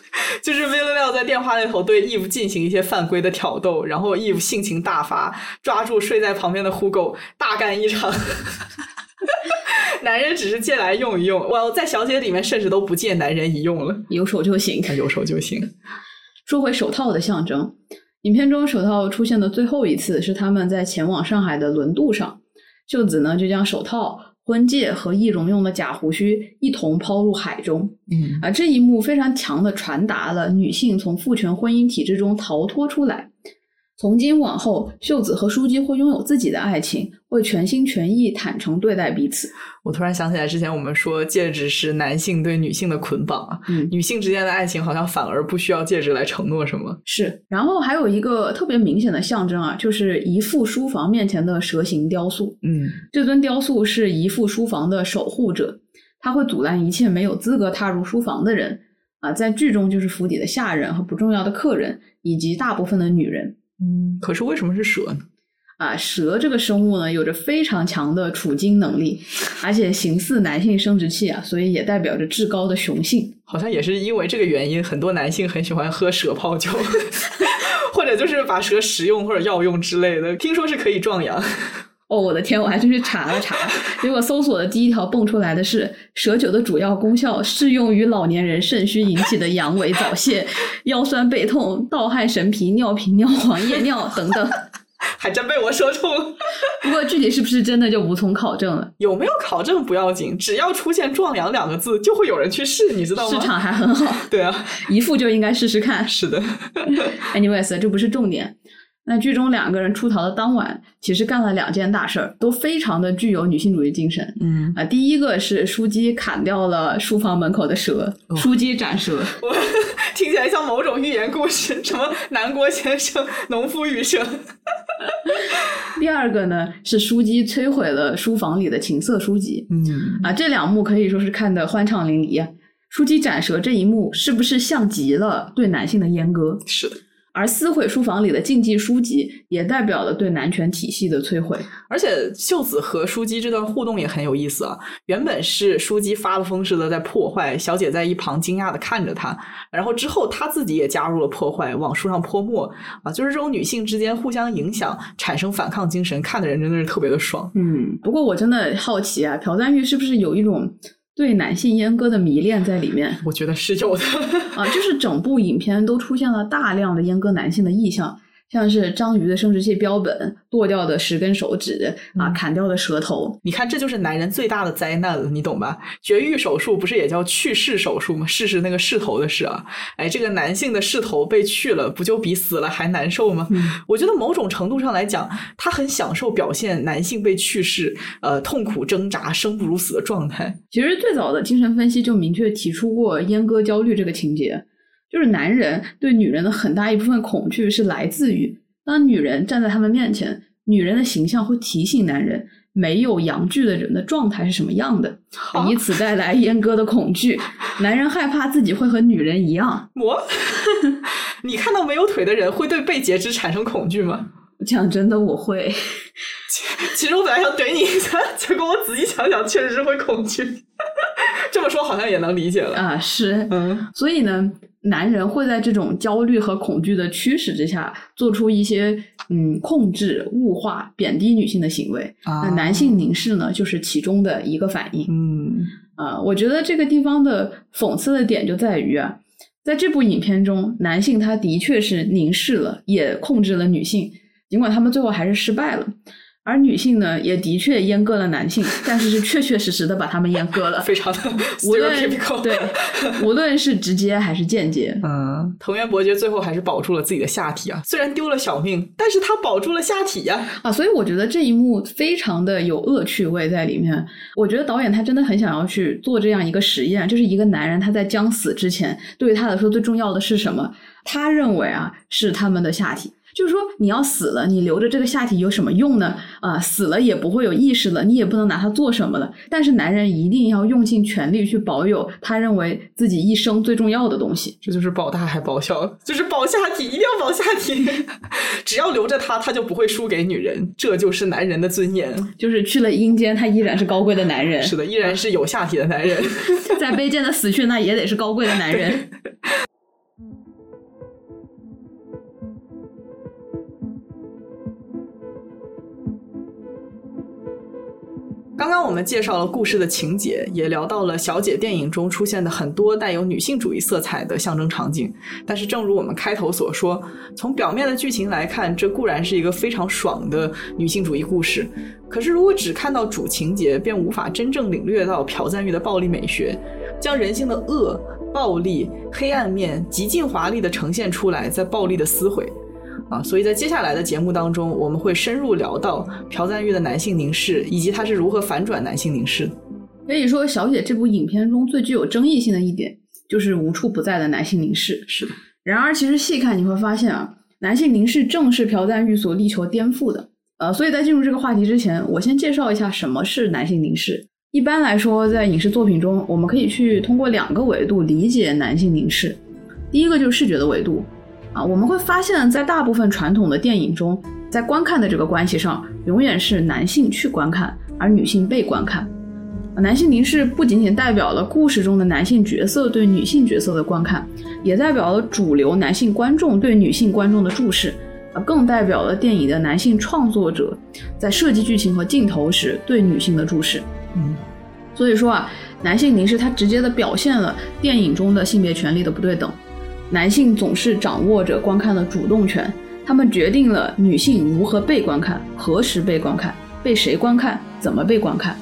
就是 Villanelle 在电话那头对 Eve 进行一些犯规的挑逗，然后 Eve 性情大发，抓住睡在旁边的 Hugo 大干一场。男人只是借来用一用，我在小姐里面甚至都不借男人一用了，有手就行。有手就行。说回手套的象征，影片中手套出现的最后一次是他们在前往上海的轮渡上，秀子呢就将手套、婚戒和易容用的假胡须一同抛入海中。嗯啊，这一幕非常强的传达了女性从父权婚姻体制中逃脱出来。从今往后，秀子和书姬会拥有自己的爱情，会全心全意、坦诚对待彼此。我突然想起来，之前我们说戒指是男性对女性的捆绑啊，嗯，女性之间的爱情好像反而不需要戒指来承诺什么。是。然后还有一个特别明显的象征啊，就是姨父书房面前的蛇形雕塑。嗯这尊雕塑是姨父书房的守护者，他会阻拦一切没有资格踏入书房的人。啊，在剧中就是府邸的下人和不重要的客人，以及大部分的女人。嗯，可是为什么是蛇呢？啊，蛇这个生物呢，有着非常强的储精能力，而且形似男性生殖器啊，所以也代表着至高的雄性。好像也是因为这个原因，很多男性很喜欢喝蛇泡酒，或者就是把蛇食用或者药用之类的，听说是可以壮阳。哦，我的天，我还真去查了查，结果搜索的第一条蹦出来的是蛇酒的主要功效适用于老年人肾虚引起的阳痿、早泄、腰酸背痛、盗汗神疲、尿频、尿黄、夜尿等等。还真被我说中了。不过具体是不是真的就无从考证了。有没有考证不要紧，只要出现“壮阳”两个字，就会有人去试，你知道吗？市场还很好。对啊，一副就应该试试看。是的。Anyways，这不是重点。那剧中两个人出逃的当晚，其实干了两件大事儿，都非常的具有女性主义精神。嗯啊，第一个是书姬砍掉了书房门口的蛇，书姬斩蛇，我听起来像某种寓言故事，什么南郭先生、农夫与蛇。第二个呢是书姬摧毁了书房里的情色书籍。嗯啊，这两幕可以说是看得欢畅淋漓。书姬斩蛇这一幕是不是像极了对男性的阉割？是的。而撕毁书房里的禁忌书籍，也代表了对男权体系的摧毁。而且秀子和书姬这段互动也很有意思啊。原本是书姬发了疯似的在破坏，小姐在一旁惊讶的看着他，然后之后她自己也加入了破坏，往书上泼墨啊。就是这种女性之间互相影响，产生反抗精神，看的人真的是特别的爽。嗯，不过我真的好奇啊，朴赞玉是不是有一种？对男性阉割的迷恋在里面，我觉得是有的啊，就是整部影片都出现了大量的阉割男性的意象。像是章鱼的生殖器标本、剁掉的十根手指啊、砍掉的舌头，你看，这就是男人最大的灾难了，你懂吧？绝育手术不是也叫去世手术吗？试是那个势头的势啊，哎，这个男性的势头被去了，不就比死了还难受吗？我觉得某种程度上来讲，他很享受表现男性被去世、呃痛苦挣扎、生不如死的状态。其实最早的精神分析就明确提出过阉割焦虑这个情节。就是男人对女人的很大一部分恐惧是来自于，当女人站在他们面前，女人的形象会提醒男人没有阳具的人的状态是什么样的，以此带来阉割的恐惧。男人害怕自己会和女人一样。我，你看到没有腿的人会对被截肢产生恐惧吗？讲真的，我会。其实我本来想怼你一下，结果我仔细想想，确实是会恐惧。说好像也能理解了啊，是，嗯，所以呢。男人会在这种焦虑和恐惧的驱使之下，做出一些嗯控制、物化、贬低女性的行为。那男性凝视呢，就是其中的一个反应。嗯，啊，我觉得这个地方的讽刺的点就在于啊，在这部影片中，男性他的确是凝视了，也控制了女性，尽管他们最后还是失败了。而女性呢，也的确阉割了男性，但是是确确实实的把他们阉割了，非常的 stereotypical。对，无论是直接还是间接。嗯，藤原伯爵最后还是保住了自己的下体啊，虽然丢了小命，但是他保住了下体呀。啊，所以我觉得这一幕非常的有恶趣味在里面。我觉得导演他真的很想要去做这样一个实验，就是一个男人他在将死之前，对于他来说最重要的是什么？他认为啊，是他们的下体。就是说，你要死了，你留着这个下体有什么用呢？啊，死了也不会有意识了，你也不能拿它做什么了。但是男人一定要用尽全力去保有他认为自己一生最重要的东西，这就是保大还保小，就是保下体，一定要保下体。只要留着它，他就不会输给女人，这就是男人的尊严。就是去了阴间，他依然是高贵的男人。是的，依然是有下体的男人。在卑贱的死去，那也得是高贵的男人。刚刚我们介绍了故事的情节，也聊到了小姐电影中出现的很多带有女性主义色彩的象征场景。但是，正如我们开头所说，从表面的剧情来看，这固然是一个非常爽的女性主义故事。可是，如果只看到主情节，便无法真正领略到朴赞玉的暴力美学，将人性的恶、暴力、黑暗面极尽华丽的呈现出来，在暴力的撕毁。啊，所以在接下来的节目当中，我们会深入聊到朴赞玉的男性凝视，以及他是如何反转男性凝视。可以说，小姐这部影片中最具有争议性的一点，就是无处不在的男性凝视。是的。然而，其实细看你会发现啊，男性凝视正是朴赞玉所力求颠覆的。呃，所以在进入这个话题之前，我先介绍一下什么是男性凝视。一般来说，在影视作品中，我们可以去通过两个维度理解男性凝视。第一个就是视觉的维度。啊，我们会发现，在大部分传统的电影中，在观看的这个关系上，永远是男性去观看，而女性被观看。男性凝视不仅仅代表了故事中的男性角色对女性角色的观看，也代表了主流男性观众对女性观众的注视。啊，更代表了电影的男性创作者在设计剧情和镜头时对女性的注视。嗯，所以说啊，男性凝视它直接的表现了电影中的性别权利的不对等。男性总是掌握着观看的主动权，他们决定了女性如何被观看、何时被观看、被谁观看、怎么被观看，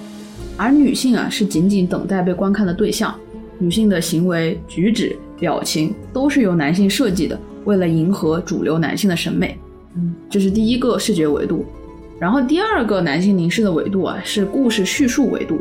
而女性啊是仅仅等待被观看的对象。女性的行为举止。表情都是由男性设计的，为了迎合主流男性的审美。嗯，这是第一个视觉维度。然后第二个男性凝视的维度啊，是故事叙述维度。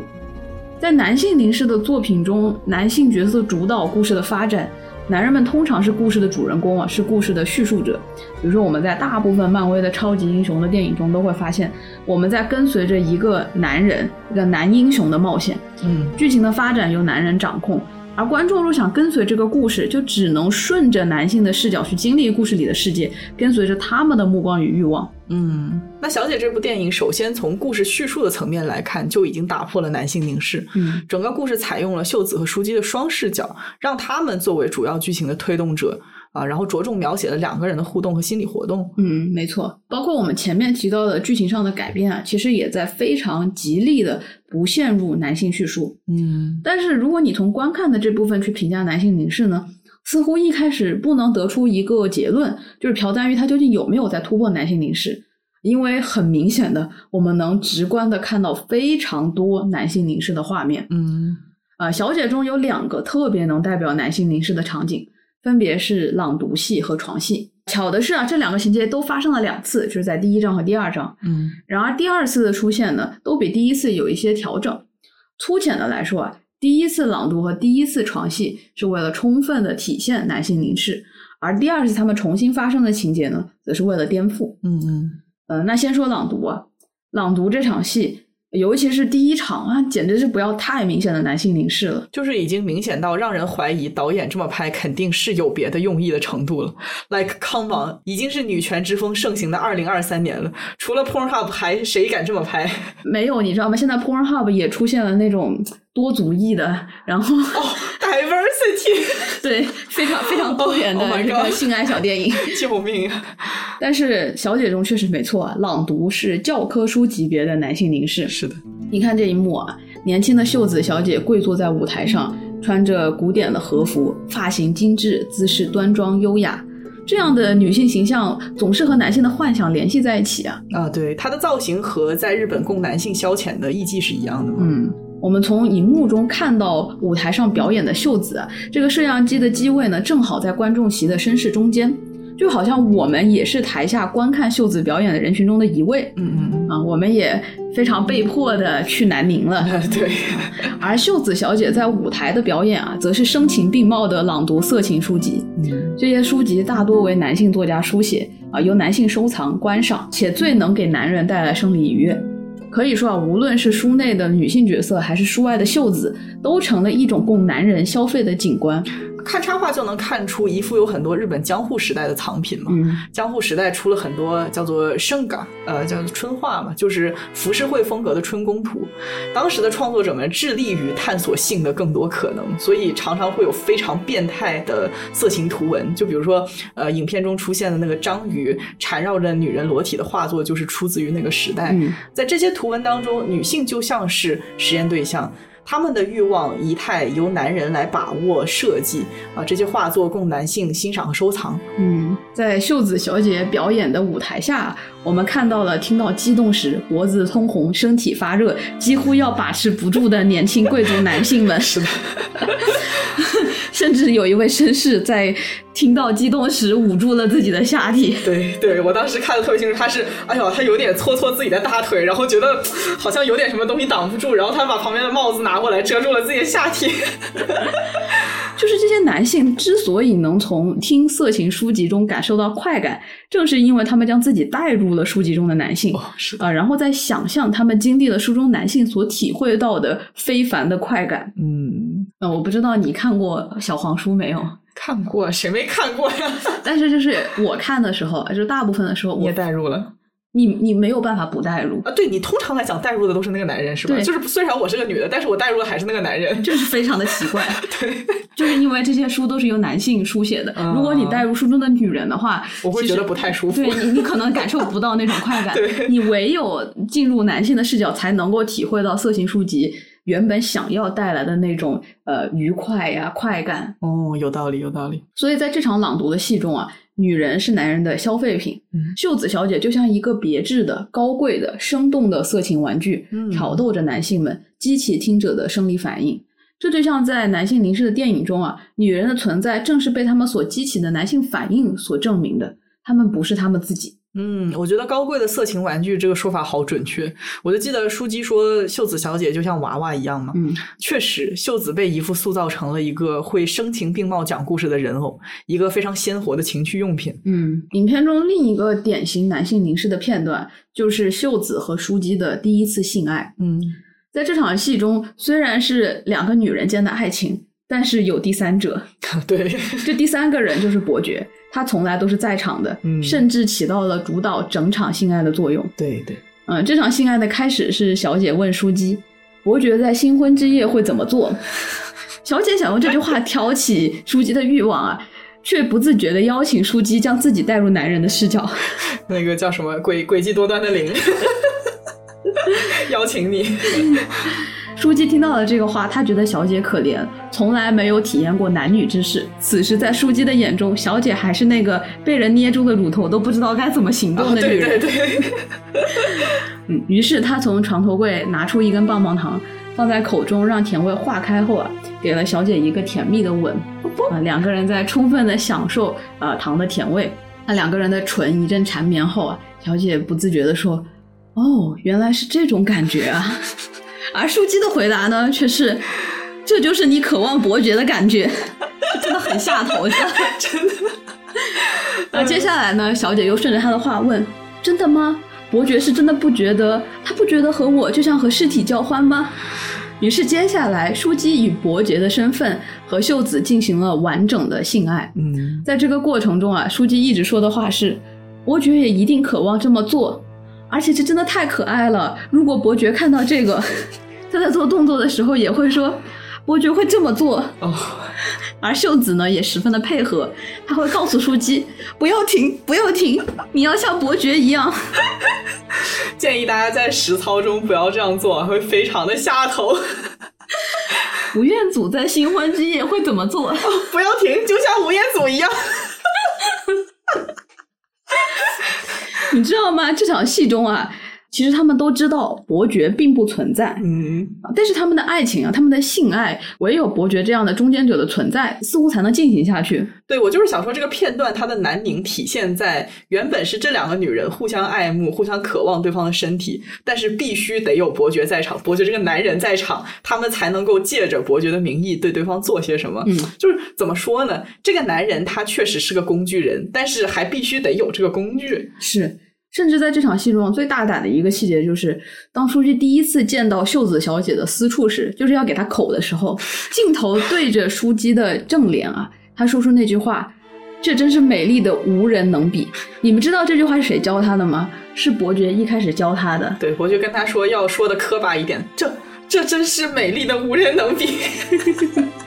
在男性凝视的作品中，男性角色主导故事的发展，男人们通常是故事的主人公啊，是故事的叙述者。比如说，我们在大部分漫威的超级英雄的电影中都会发现，我们在跟随着一个男人，一个男英雄的冒险。嗯，剧情的发展由男人掌控。而观众若想跟随这个故事，就只能顺着男性的视角去经历故事里的世界，跟随着他们的目光与欲望。嗯，那小姐这部电影，首先从故事叙述的层面来看，就已经打破了男性凝视。嗯，整个故事采用了秀子和书姬的双视角，让他们作为主要剧情的推动者。啊，然后着重描写了两个人的互动和心理活动。嗯，没错，包括我们前面提到的剧情上的改变啊，其实也在非常极力的不陷入男性叙述。嗯，但是如果你从观看的这部分去评价男性凝视呢，似乎一开始不能得出一个结论，就是朴赞玉他究竟有没有在突破男性凝视？因为很明显的，我们能直观的看到非常多男性凝视的画面。嗯，啊，小姐中有两个特别能代表男性凝视的场景。分别是朗读戏和床戏。巧的是啊，这两个情节都发生了两次，就是在第一章和第二章。嗯，然而第二次的出现呢，都比第一次有一些调整。粗浅的来说啊，第一次朗读和第一次床戏是为了充分的体现男性凝视，而第二次他们重新发生的情节呢，则是为了颠覆。嗯嗯，呃，那先说朗读啊，朗读这场戏。尤其是第一场啊，简直是不要太明显的男性凝视了，就是已经明显到让人怀疑导演这么拍肯定是有别的用意的程度了。Like come on，已经是女权之风盛行的二零二三年了，除了 Pornhub 还谁敢这么拍？没有，你知道吗？现在 Pornhub 也出现了那种多族裔的，然后哦，diversity，对，非常非常多元的这个性爱小电影，救命啊！但是小姐中确实没错，朗读是教科书级别的男性凝视。是的，你看这一幕啊，年轻的秀子小姐跪坐在舞台上，穿着古典的和服，发型精致，姿势端庄优雅，这样的女性形象总是和男性的幻想联系在一起啊。啊，对，她的造型和在日本供男性消遣的艺妓是一样的吗？嗯，我们从荧幕中看到舞台上表演的秀子，这个摄像机的机位呢，正好在观众席的绅士中间。就好像我们也是台下观看秀子表演的人群中的一位，嗯嗯啊，我们也非常被迫的去南宁了。对，而秀子小姐在舞台的表演啊，则是声情并茂的朗读色情书籍。嗯，这些书籍大多为男性作家书写啊，由男性收藏观赏，且最能给男人带来生理愉悦。可以说啊，无论是书内的女性角色，还是书外的秀子，都成了一种供男人消费的景观。看插画就能看出，一幅有很多日本江户时代的藏品嘛。嗯，江户时代出了很多叫做盛嘎，呃，叫做春画嘛，就是浮世绘风格的春宫图。当时的创作者们致力于探索性的更多可能，所以常常会有非常变态的色情图文。就比如说，呃，影片中出现的那个章鱼缠绕着女人裸体的画作，就是出自于那个时代。在这些图文当中，女性就像是实验对象。他们的欲望仪态由男人来把握设计啊，这些画作供男性欣赏和收藏。嗯，在秀子小姐表演的舞台下，我们看到了听到激动时脖子通红、身体发热、几乎要把持不住的年轻贵族男性们。是的。甚至有一位绅士在听到激动时捂住了自己的下体。对对，我当时看的特别清楚，他是哎呦，他有点搓搓自己的大腿，然后觉得好像有点什么东西挡不住，然后他把旁边的帽子拿过来遮住了自己的下体。就是这些男性之所以能从听色情书籍中感受到快感，正是因为他们将自己带入了书籍中的男性啊，然后再想象他们经历了书中男性所体会到的非凡的快感。嗯，呃，我不知道你看过小黄书没有？看过，谁没看过呀？但是就是我看的时候，就大部分的时候，我也带入了。你你没有办法不代入啊。对你通常来讲代入的都是那个男人是吧？就是虽然我是个女的，但是我代入的还是那个男人，就是非常的奇怪。对，就是因为这些书都是由男性书写的，如果你代入书中的女人的话，我会觉得不太舒服。对你，你可能感受不到那种快感。对，你唯有进入男性的视角，才能够体会到色情书籍原本想要带来的那种呃愉快呀、快感。哦，有道理，有道理。所以在这场朗读的戏中啊。女人是男人的消费品，秀子小姐就像一个别致的、高贵的、生动的色情玩具，挑逗着男性们，激起听者的生理反应。这就像在男性凝视的电影中啊，女人的存在正是被他们所激起的男性反应所证明的，他们不是他们自己。嗯，我觉得高贵的色情玩具这个说法好准确。我就记得书姬说秀子小姐就像娃娃一样嘛。嗯，确实，秀子被姨父塑造成了一个会声情并茂讲故事的人偶，一个非常鲜活的情趣用品。嗯，影片中另一个典型男性凝视的片段就是秀子和书姬的第一次性爱。嗯，在这场戏中，虽然是两个女人间的爱情。但是有第三者，对，这第三个人就是伯爵，他从来都是在场的，甚至起到了主导整场性爱的作用。对对，嗯，这场性爱的开始是小姐问书姬，伯爵在新婚之夜会怎么做？小姐想用这句话挑起书姬的欲望啊，却不自觉的邀请书姬将自己带入男人的视角。那个叫什么诡诡计多端的灵，邀请你。书记听到了这个话，他觉得小姐可怜，从来没有体验过男女之事。此时，在书记的眼中，小姐还是那个被人捏住的乳头都不知道该怎么行动的女人。对 对对。嗯，于是他从床头柜拿出一根棒棒糖，放在口中让甜味化开后啊，给了小姐一个甜蜜的吻。啊，两个人在充分的享受呃糖的甜味。那两个人的唇一阵缠绵后啊，小姐不自觉地说：“哦，原来是这种感觉啊。” 而书姬的回答呢，却是：“这就是你渴望伯爵的感觉，真的很下头，真的。”那接下来呢，小姐又顺着他的话问：“真的吗？伯爵是真的不觉得？他不觉得和我就像和尸体交欢吗？”于是接下来，舒姬以伯爵的身份和秀子进行了完整的性爱。嗯，在这个过程中啊，舒姬一直说的话是：“伯爵也一定渴望这么做，而且这真的太可爱了。如果伯爵看到这个。”他在做动作的时候也会说：“伯爵会这么做。”哦，而秀子呢也十分的配合，他会告诉书姬：“不要停，不要停，你要像伯爵一样。”建议大家在实操中不要这样做，会非常的下头。吴彦祖在新婚之夜会怎么做？不要停，就像吴彦祖一样。你知道吗？这场戏中啊。其实他们都知道伯爵并不存在，嗯，但是他们的爱情啊，他们的性爱，唯有伯爵这样的中间者的存在，似乎才能进行下去。对，我就是想说，这个片段它的难拧体现在原本是这两个女人互相爱慕、互相渴望对方的身体，但是必须得有伯爵在场，伯爵这个男人在场，他们才能够借着伯爵的名义对对方做些什么。嗯，就是怎么说呢？这个男人他确实是个工具人，但是还必须得有这个工具。是。甚至在这场戏中，最大胆的一个细节就是，当书记第一次见到秀子小姐的私处时，就是要给她口的时候，镜头对着书记的正脸啊，他说出那句话：“这真是美丽的无人能比。”你们知道这句话是谁教他的吗？是伯爵一开始教他的。对，伯爵跟他说要说的磕巴一点，这这真是美丽的无人能比。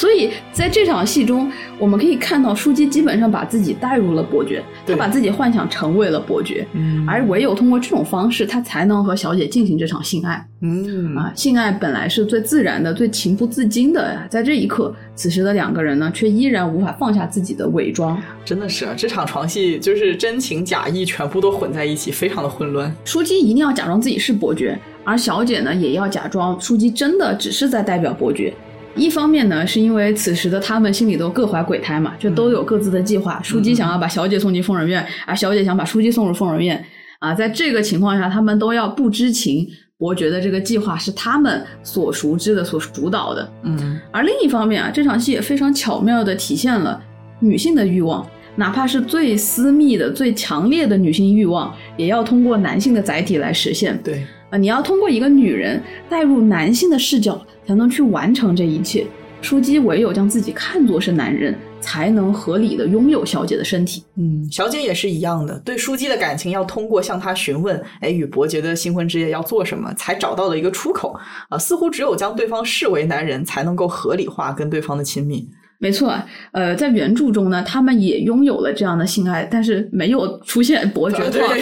所以在这场戏中，我们可以看到舒姬基本上把自己带入了伯爵，他把自己幻想成为了伯爵，而唯有通过这种方式，他才能和小姐进行这场性爱。嗯啊，性爱本来是最自然的、最情不自禁的，在这一刻，此时的两个人呢，却依然无法放下自己的伪装。真的是，这场床戏就是真情假意全部都混在一起，非常的混乱。舒姬一定要假装自己是伯爵，而小姐呢，也要假装舒姬真的只是在代表伯爵。一方面呢，是因为此时的他们心里都各怀鬼胎嘛，就都有各自的计划。书记想要把小姐送进疯人院，而小姐想把书记送入疯人院。啊，在这个情况下，他们都要不知情，伯爵的这个计划是他们所熟知的、所主导的。嗯，而另一方面啊，这场戏也非常巧妙地体现了女性的欲望，哪怕是最私密的、最强烈的女性欲望，也要通过男性的载体来实现。对。啊，你要通过一个女人带入男性的视角，才能去完成这一切。书姬唯有将自己看作是男人，才能合理的拥有小姐的身体。嗯，小姐也是一样的，对书姬的感情要通过向她询问，哎，与伯爵的新婚之夜要做什么，才找到了一个出口啊。似乎只有将对方视为男人，才能够合理化跟对方的亲密。没错，呃，在原著中呢，他们也拥有了这样的性爱，但是没有出现伯爵 talk，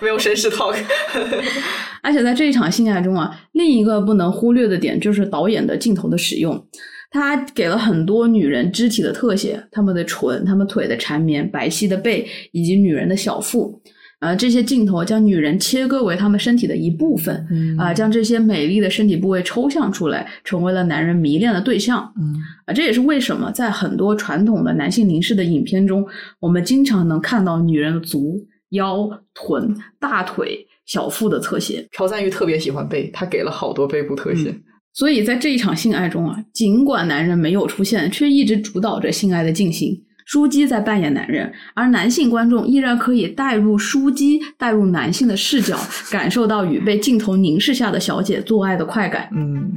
没有绅士 talk。而且在这一场性爱中啊，另一个不能忽略的点就是导演的镜头的使用，他给了很多女人肢体的特写，她们的唇、她们腿的缠绵、白皙的背以及女人的小腹。呃，这些镜头将女人切割为她们身体的一部分，啊，将这些美丽的身体部位抽象出来，成为了男人迷恋的对象。嗯，啊，这也是为什么在很多传统的男性凝视的影片中，我们经常能看到女人的足、腰、臀、大腿、小腹的特写。朴赞玉特别喜欢背，他给了好多背部特写。所以在这一场性爱中啊，尽管男人没有出现，却一直主导着性爱的进行。书姬在扮演男人，而男性观众依然可以带入书姬，带入男性的视角，感受到与被镜头凝视下的小姐做爱的快感。嗯。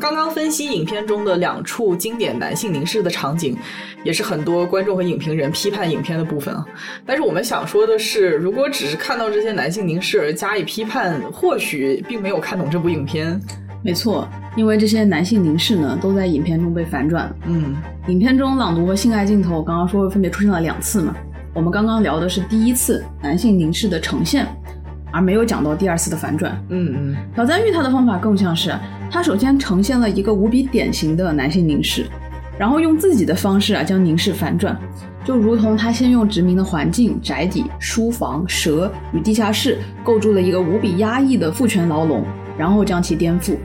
刚刚分析影片中的两处经典男性凝视的场景，也是很多观众和影评人批判影片的部分啊。但是我们想说的是，如果只是看到这些男性凝视而加以批判，或许并没有看懂这部影片。没错，因为这些男性凝视呢，都在影片中被反转。嗯，影片中朗读和性爱镜头，刚刚说分别出现了两次嘛。我们刚刚聊的是第一次男性凝视的呈现。而没有讲到第二次的反转。嗯嗯，朴赞玉他的方法更像是，他首先呈现了一个无比典型的男性凝视，然后用自己的方式啊将凝视反转，就如同他先用殖民的环境、宅邸、书房、蛇与地下室构筑了一个无比压抑的父权牢笼，然后将其颠覆。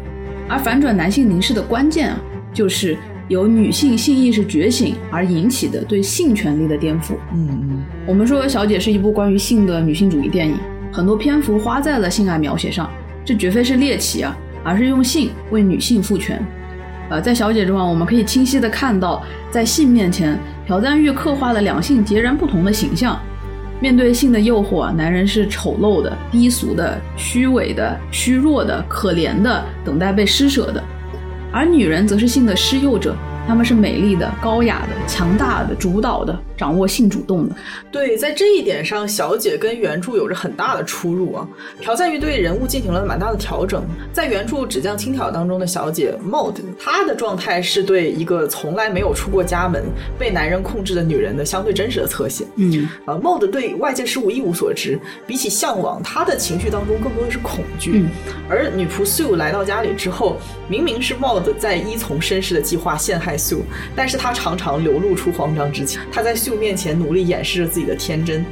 而反转男性凝视的关键啊，就是由女性性意识觉醒而引起的对性权利的颠覆。嗯嗯，我们说《小姐》是一部关于性的女性主义电影。很多篇幅花在了性爱描写上，这绝非是猎奇啊，而是用性为女性赋权。呃，在小姐中啊，我们可以清晰的看到，在性面前，朴赞玉刻画了两性截然不同的形象。面对性的诱惑，男人是丑陋的、低俗的、虚伪的、虚弱的、可怜的，等待被施舍的；而女人则是性的施诱者。他们是美丽的、高雅的、强大的、主导的、掌握性主动的。对，在这一点上，小姐跟原著有着很大的出入啊。朴赞玉对人物进行了蛮大的调整。在原著《纸匠轻佻》当中的小姐 Maud，她的状态是对一个从来没有出过家门、被男人控制的女人的相对真实的侧写。嗯，呃，Maud 对外界事物一无所知，比起向往，她的情绪当中更多的是恐惧。嗯，而女仆 Sue 来到家里之后，明明是 Maud 在依从绅士的计划陷害。素，但是他常常流露出慌张之情。他在秀面前努力掩饰着自己的天真，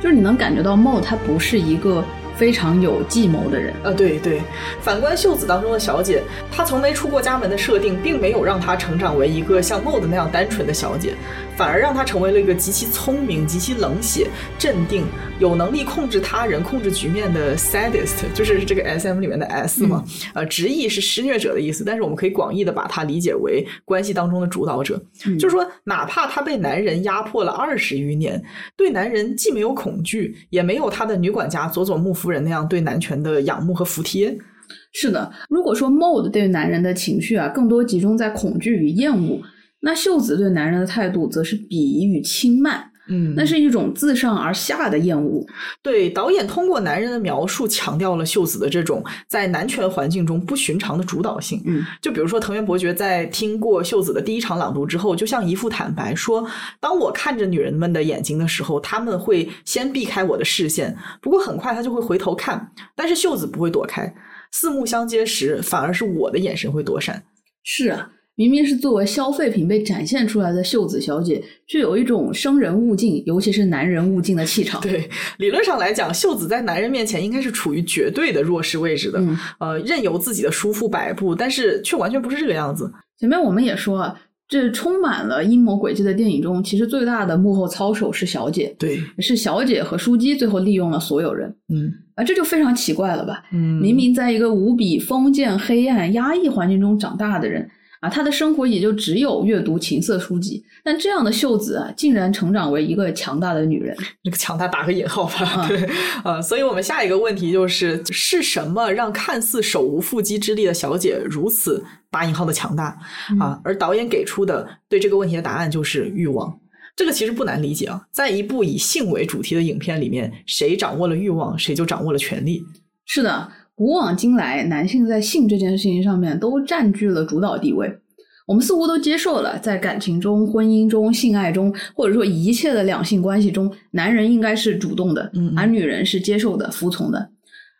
就是你能感觉到茂他不是一个非常有计谋的人。呃，对对。反观秀子当中的小姐，她从没出过家门的设定，并没有让她成长为一个像茂的那样单纯的小姐。反而让他成为了一个极其聪明、极其冷血、镇定、有能力控制他人、控制局面的 sadist，就是这个 S M 里面的 S 嘛。呃，直译是施虐者的意思，但是我们可以广义的把它理解为关系当中的主导者。就是说，哪怕他被男人压迫了二十余年，对男人既没有恐惧，也没有他的女管家佐佐木夫人那样对男权的仰慕和服帖。是的，如果说 Mode 对男人的情绪啊，更多集中在恐惧与厌恶。那秀子对男人的态度则是鄙夷与轻慢，嗯，那是一种自上而下的厌恶。对，导演通过男人的描述，强调了秀子的这种在男权环境中不寻常的主导性。嗯，就比如说藤原伯爵在听过秀子的第一场朗读之后，就像一副坦白说：“当我看着女人们的眼睛的时候，他们会先避开我的视线，不过很快他就会回头看，但是秀子不会躲开。四目相接时，反而是我的眼神会躲闪。”是啊。明明是作为消费品被展现出来的秀子小姐，却有一种生人勿近，尤其是男人勿近的气场。对，理论上来讲，秀子在男人面前应该是处于绝对的弱势位置的，呃，任由自己的叔父摆布，但是却完全不是这个样子。前面我们也说啊，这充满了阴谋诡计的电影中，其实最大的幕后操手是小姐。对，是小姐和书姬最后利用了所有人。嗯，啊，这就非常奇怪了吧？嗯，明明在一个无比封建、黑暗、压抑环境中长大的人。啊，她的生活也就只有阅读情色书籍。但这样的秀子啊，竟然成长为一个强大的女人。这个强大打个引号吧，对，呃，所以我们下一个问题就是：是什么让看似手无缚鸡之力的小姐如此打引号的强大啊？而导演给出的对这个问题的答案就是欲望。这个其实不难理解啊，在一部以性为主题的影片里面，谁掌握了欲望，谁就掌握了权力。是的。古往今来，男性在性这件事情上面都占据了主导地位。我们似乎都接受了，在感情中、婚姻中、性爱中，或者说一切的两性关系中，男人应该是主动的，而女人是接受的、服从的。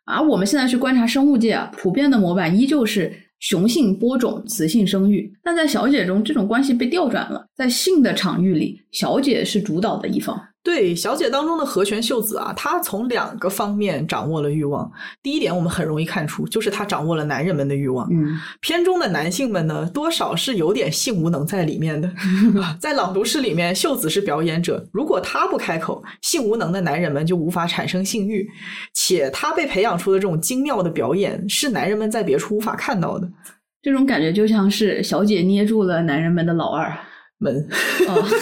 而我们现在去观察生物界啊，普遍的模板依旧是雄性播种、雌性生育。但在小姐中，这种关系被调转了，在性的场域里，小姐是主导的一方。对小姐当中的和泉秀子啊，她从两个方面掌握了欲望。第一点，我们很容易看出，就是她掌握了男人们的欲望。嗯，片中的男性们呢，多少是有点性无能在里面的。在朗读室里面，秀子是表演者，如果她不开口，性无能的男人们就无法产生性欲。且她被培养出的这种精妙的表演，是男人们在别处无法看到的。这种感觉就像是小姐捏住了男人们的老二。门，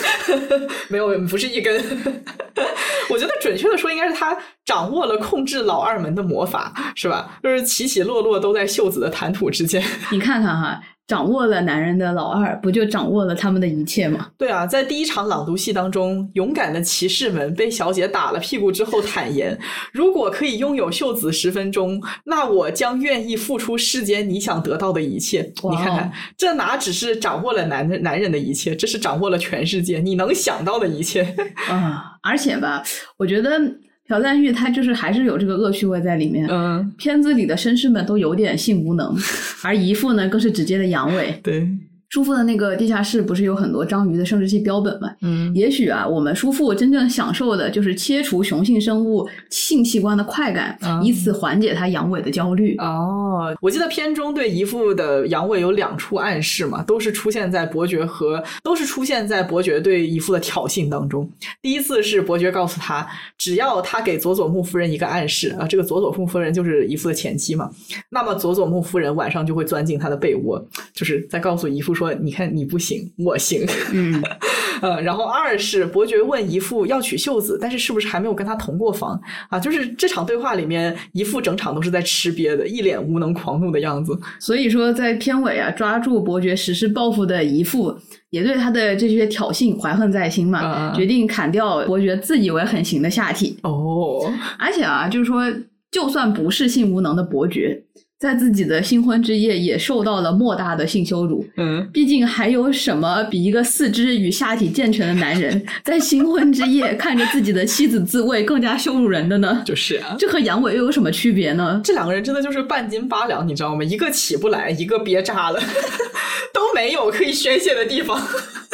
没有，不是一根。我觉得准确的说，应该是他掌握了控制老二门的魔法，是吧？就是起起落落都在秀子的谈吐之间。你看看哈。掌握了男人的老二，不就掌握了他们的一切吗？对啊，在第一场朗读戏当中，勇敢的骑士们被小姐打了屁股之后，坦言：如果可以拥有秀子十分钟，那我将愿意付出世间你想得到的一切。你看看，这哪只是掌握了男男人的一切，这是掌握了全世界你能想到的一切 啊！而且吧，我觉得。朴赞玉他就是还是有这个恶趣味在里面。嗯，片子里的绅士们都有点性无能，而姨父呢更是直接的阳痿。对。叔父的那个地下室不是有很多章鱼的生殖器标本吗？嗯，也许啊，我们叔父真正享受的就是切除雄性生物性器官的快感，以此缓解他阳痿的焦虑。哦，我记得片中对姨父的阳痿有两处暗示嘛，都是出现在伯爵和都是出现在伯爵对姨父的挑衅当中。第一次是伯爵告诉他，只要他给佐佐木夫人一个暗示啊，这个佐佐木夫人就是姨父的前妻嘛，那么佐佐木夫人晚上就会钻进他的被窝，就是在告诉姨父。说你看你不行，我行。嗯，呃，然后二是伯爵问姨父要娶秀子，但是是不是还没有跟他同过房啊？就是这场对话里面，姨父整场都是在吃瘪的，一脸无能狂怒的样子。所以说，在片尾啊，抓住伯爵实施报复的姨父，也对他的这些挑衅怀恨在心嘛，决定砍掉伯爵自以为很行的下体。哦，而且啊，就是说，就算不是性无能的伯爵。在自己的新婚之夜也受到了莫大的性羞辱。嗯，毕竟还有什么比一个四肢与下体健全的男人 在新婚之夜看着自己的妻子自慰更加羞辱人的呢？就是啊，这和阳痿又有什么区别呢？这两个人真的就是半斤八两，你知道吗？一个起不来，一个憋炸了，都没有可以宣泄的地方。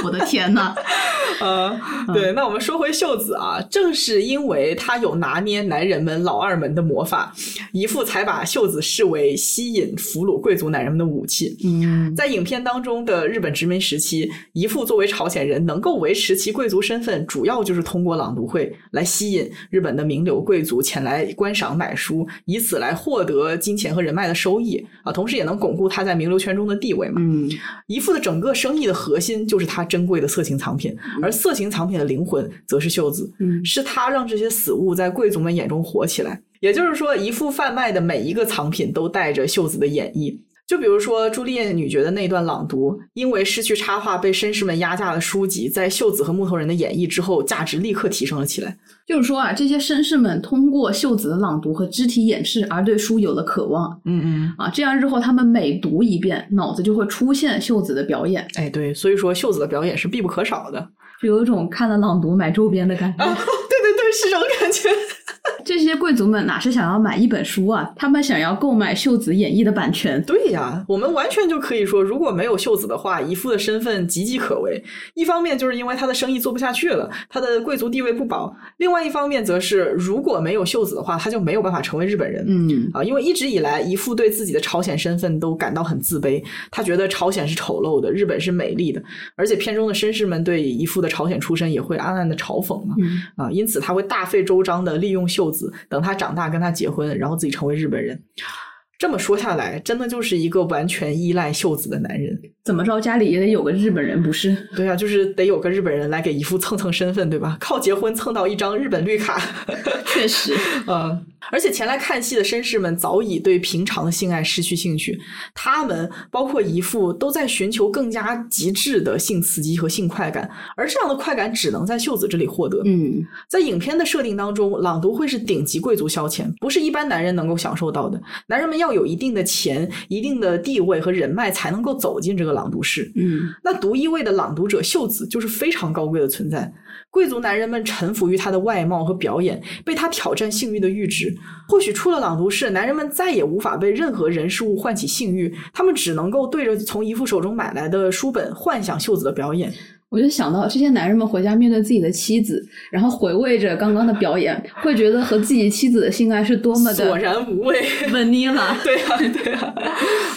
我的天呐！呃，对，那我们说回秀子啊，正是因为他有拿捏男人们老二们的魔法，姨父才把秀子视为吸引俘虏贵族男人们的武器。嗯，在影片当中的日本殖民时期，姨父作为朝鲜人能够维持其贵族身份，主要就是通过朗读会来吸引日本的名流贵族前来观赏买书，以此来获得金钱和人脉的收益啊，同时也能巩固他在名流圈中的地位嘛。嗯，姨父的整个生意的核心就是他。珍贵的色情藏品，而色情藏品的灵魂则是秀子，嗯是他让这些死物在贵族们眼中活起来。也就是说，一副贩卖的每一个藏品都带着秀子的演绎。就比如说朱丽叶女爵的那段朗读，因为失去插画被绅士们压价的书籍，在秀子和木头人的演绎之后，价值立刻提升了起来。就是说啊，这些绅士们通过秀子的朗读和肢体演示而对书有了渴望。嗯嗯，啊，这样日后他们每读一遍，脑子就会出现秀子的表演。哎，对，所以说秀子的表演是必不可少的，就有一种看了朗读买周边的感觉。对对对，是这种感觉。这些贵族们哪是想要买一本书啊？他们想要购买秀子演绎的版权。对呀，我们完全就可以说，如果没有秀子的话，姨父的身份岌岌可危。一方面就是因为他的生意做不下去了，他的贵族地位不保；另外一方面则是如果没有秀子的话，他就没有办法成为日本人。嗯啊，因为一直以来，姨父对自己的朝鲜身份都感到很自卑，他觉得朝鲜是丑陋的，日本是美丽的。而且片中的绅士们对姨父的朝鲜出身也会暗暗的嘲讽嘛。啊，因此他会大费周章的利用秀子，等他长大跟他结婚，然后自己成为日本人。这么说下来，真的就是一个完全依赖秀子的男人。怎么着，家里也得有个日本人，不是？对啊，就是得有个日本人来给姨父蹭蹭身份，对吧？靠结婚蹭到一张日本绿卡，确实，嗯。而且前来看戏的绅士们早已对平常的性爱失去兴趣，他们包括姨父都在寻求更加极致的性刺激和性快感，而这样的快感只能在秀子这里获得。嗯，在影片的设定当中，朗读会是顶级贵族消遣，不是一般男人能够享受到的。男人们要有一定的钱、一定的地位和人脉，才能够走进这个朗读室。嗯，那独一位的朗读者秀子就是非常高贵的存在。贵族男人们臣服于他的外貌和表演，被他挑战性欲的阈值。或许出了朗读室，男人们再也无法被任何人事物唤起性欲，他们只能够对着从姨父手中买来的书本幻想秀子的表演。我就想到这些男人们回家面对自己的妻子，然后回味着刚刚的表演，会觉得和自己妻子的性爱是多么的索然无味。稳妮了，对啊，对啊，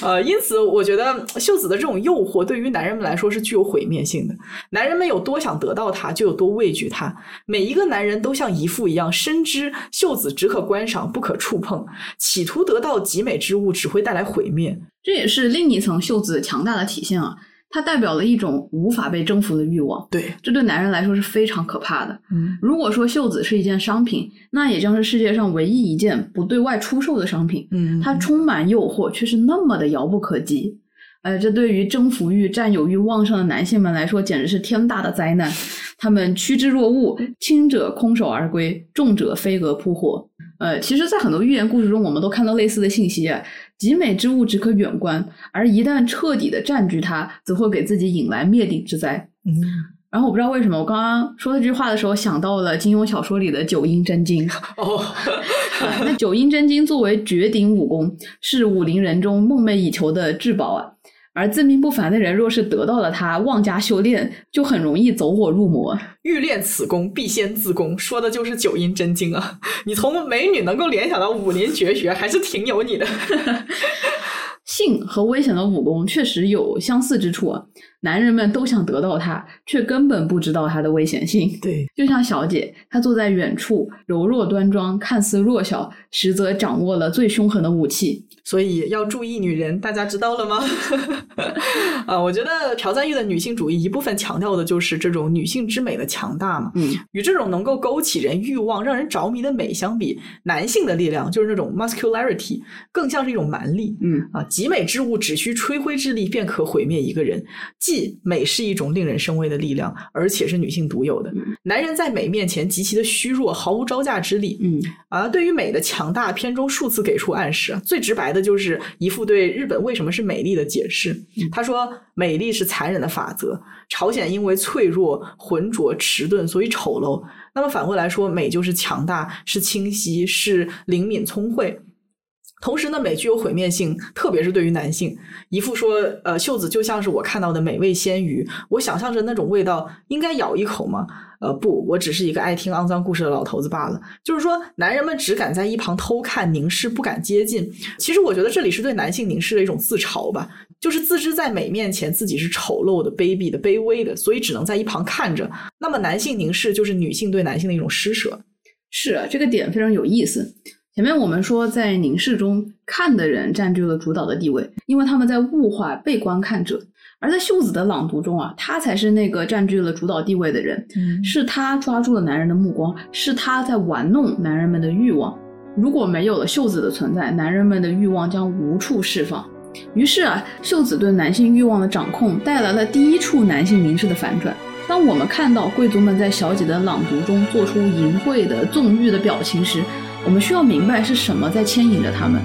呃，因此我觉得秀子的这种诱惑对于男人们来说是具有毁灭性的。男人们有多想得到她，就有多畏惧她。每一个男人都像姨父一样，深知秀子只可观赏，不可触碰，企图得到极美之物只会带来毁灭。这也是另一层秀子强大的体现啊。它代表了一种无法被征服的欲望，对，这对男人来说是非常可怕的。嗯，如果说袖子是一件商品，那也将是世界上唯一一件不对外出售的商品。嗯，它充满诱惑，却是那么的遥不可及。呃，这对于征服欲、占有欲旺盛的男性们来说，简直是天大的灾难。他们趋之若鹜，轻者空手而归，重者飞蛾扑火。呃，其实，在很多寓言故事中，我们都看到类似的信息。极美之物只可远观，而一旦彻底的占据它，则会给自己引来灭顶之灾。嗯，然后我不知道为什么，我刚刚说这句话的时候，想到了金庸小说里的九阴真经。哦，那九阴真经作为绝顶武功，是武林人中梦寐以求的至宝啊。而自命不凡的人，若是得到了它，妄加修炼，就很容易走火入魔。欲练此功，必先自宫，说的就是九阴真经啊！你从美女能够联想到武林绝学，还是挺有你的。性和危险的武功确实有相似之处啊！男人们都想得到她，却根本不知道她的危险性。对，就像小姐，她坐在远处，柔弱端庄，看似弱小，实则掌握了最凶狠的武器。所以要注意女人，大家知道了吗？啊，我觉得朴赞玉的女性主义一部分强调的就是这种女性之美的强大嘛。嗯，与这种能够勾起人欲望、让人着迷的美相比，男性的力量就是那种 muscularity，更像是一种蛮力。嗯啊，极美之物只需吹灰之力便可毁灭一个人。既美是一种令人生畏的力量，而且是女性独有的。男人在美面前极其的虚弱，毫无招架之力。嗯啊，对于美的强大，片中数次给出暗示。最直白的就是一副对日本为什么是美丽的解释。他说：“美丽是残忍的法则。朝鲜因为脆弱、浑浊、迟钝，所以丑陋。那么反过来说，美就是强大，是清晰，是灵敏聪慧。同时呢，美具有毁灭性，特别是对于男性。姨父说：‘呃，袖子就像是我看到的美味鲜鱼，我想象着那种味道，应该咬一口吗？’呃，不，我只是一个爱听肮脏故事的老头子罢了。就是说，男人们只敢在一旁偷看、凝视，不敢接近。其实，我觉得这里是对男性凝视的一种自嘲吧，就是自知在美面前自己是丑陋的、卑鄙的、卑微的，所以只能在一旁看着。那么，男性凝视就是女性对男性的一种施舍。是啊，这个点非常有意思。前面我们说，在凝视中看的人占据了主导的地位，因为他们在物化被观看者；而在秀子的朗读中啊，他才是那个占据了主导地位的人，嗯是他抓住了男人的目光，是他在玩弄男人们的欲望。如果没有了秀子的存在，男人们的欲望将无处释放。于是啊，秀子对男性欲望的掌控带来了第一处男性凝视的反转。当我们看到贵族们在小姐的朗读中做出淫秽的纵欲的表情时，我们需要明白是什么在牵引着他们，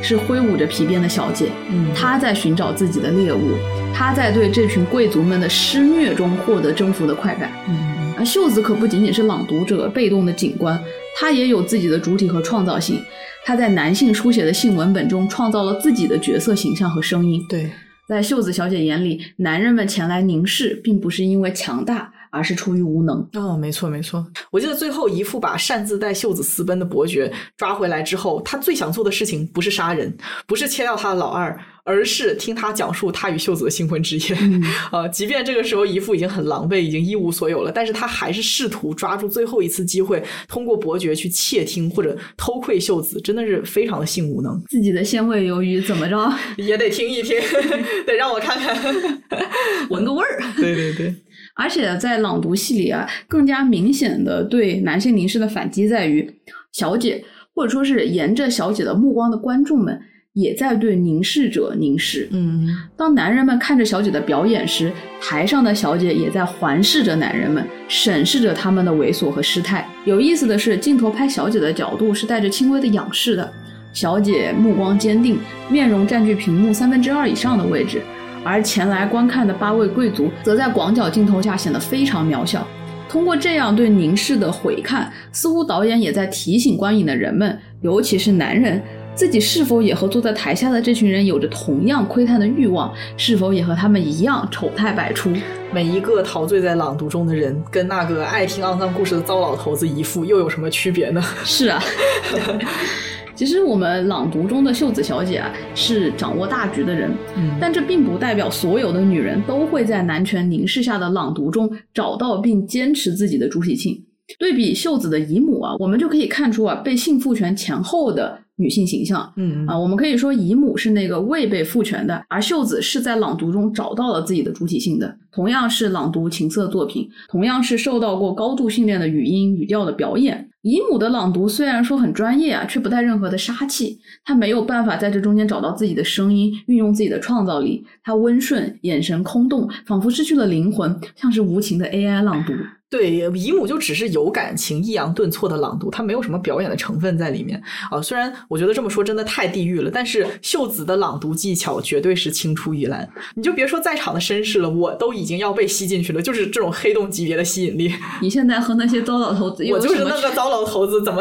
是挥舞着皮鞭的小姐，嗯她在寻找自己的猎物，她在对这群贵族们的施虐中获得征服的快感。嗯而秀子可不仅仅是朗读者被动的景观，她也有自己的主体和创造性。她在男性书写的性文本中创造了自己的角色形象和声音。对，在秀子小姐眼里，男人们前来凝视，并不是因为强大，而是出于无能。哦，没错没错。我记得最后一副把擅自带秀子私奔的伯爵抓回来之后，他最想做的事情不是杀人，不是切掉他的老二，而是听他讲述他与秀子的新婚之夜。嗯 呃，即便这个时候姨父已经很狼狈，已经一无所有了，但是他还是试图抓住最后一次机会，通过伯爵去窃听或者偷窥秀子，真的是非常的性无能，自己的鲜味鱿鱼怎么着，也得听一听，得让我看看，闻个味儿。对对对，而且在朗读戏里啊，更加明显的对男性凝视的反击在于，小姐或者说是沿着小姐的目光的观众们，也在对凝视者凝视。嗯当男人们看着小姐的表演时，台上的小姐也在环视着男人们，审视着他们的猥琐和失态。有意思的是，镜头拍小姐的角度是带着轻微的仰视的，小姐目光坚定，面容占据屏幕三分之二以上的位置，而前来观看的八位贵族则在广角镜头下显得非常渺小。通过这样对凝视的回看，似乎导演也在提醒观影的人们，尤其是男人，自己是否也和坐在台下的这群人有着同样窥探的欲望，是否也和他们一样丑态百出？每一个陶醉在朗读中的人，跟那个爱听肮脏故事的糟老头子姨父又有什么区别呢？是啊，其实我们朗读中的秀子小姐啊，是掌握大局的人，嗯但这并不代表所有的女人都会在男权凝视下的朗读中找到并坚持自己的主体性。对比秀子的姨母啊，我们就可以看出啊，被性父权前后的女性形象。嗯啊，我们可以说姨母是那个未被父权的，而秀子是在朗读中找到了自己的主体性的。同样是朗读情色作品，同样是受到过高度训练的语音语调的表演。姨母的朗读虽然说很专业啊，却不带任何的杀气。她没有办法在这中间找到自己的声音，运用自己的创造力。她温顺，眼神空洞，仿佛失去了灵魂，像是无情的 AI 朗读。对，姨母就只是有感情、抑扬顿挫的朗读，它没有什么表演的成分在里面啊。虽然我觉得这么说真的太地狱了，但是秀子的朗读技巧绝对是青出于蓝。你就别说在场的绅士了，我都已经要被吸进去了，就是这种黑洞级别的吸引力。你现在和那些糟老头子有我就是那个糟老头子，怎么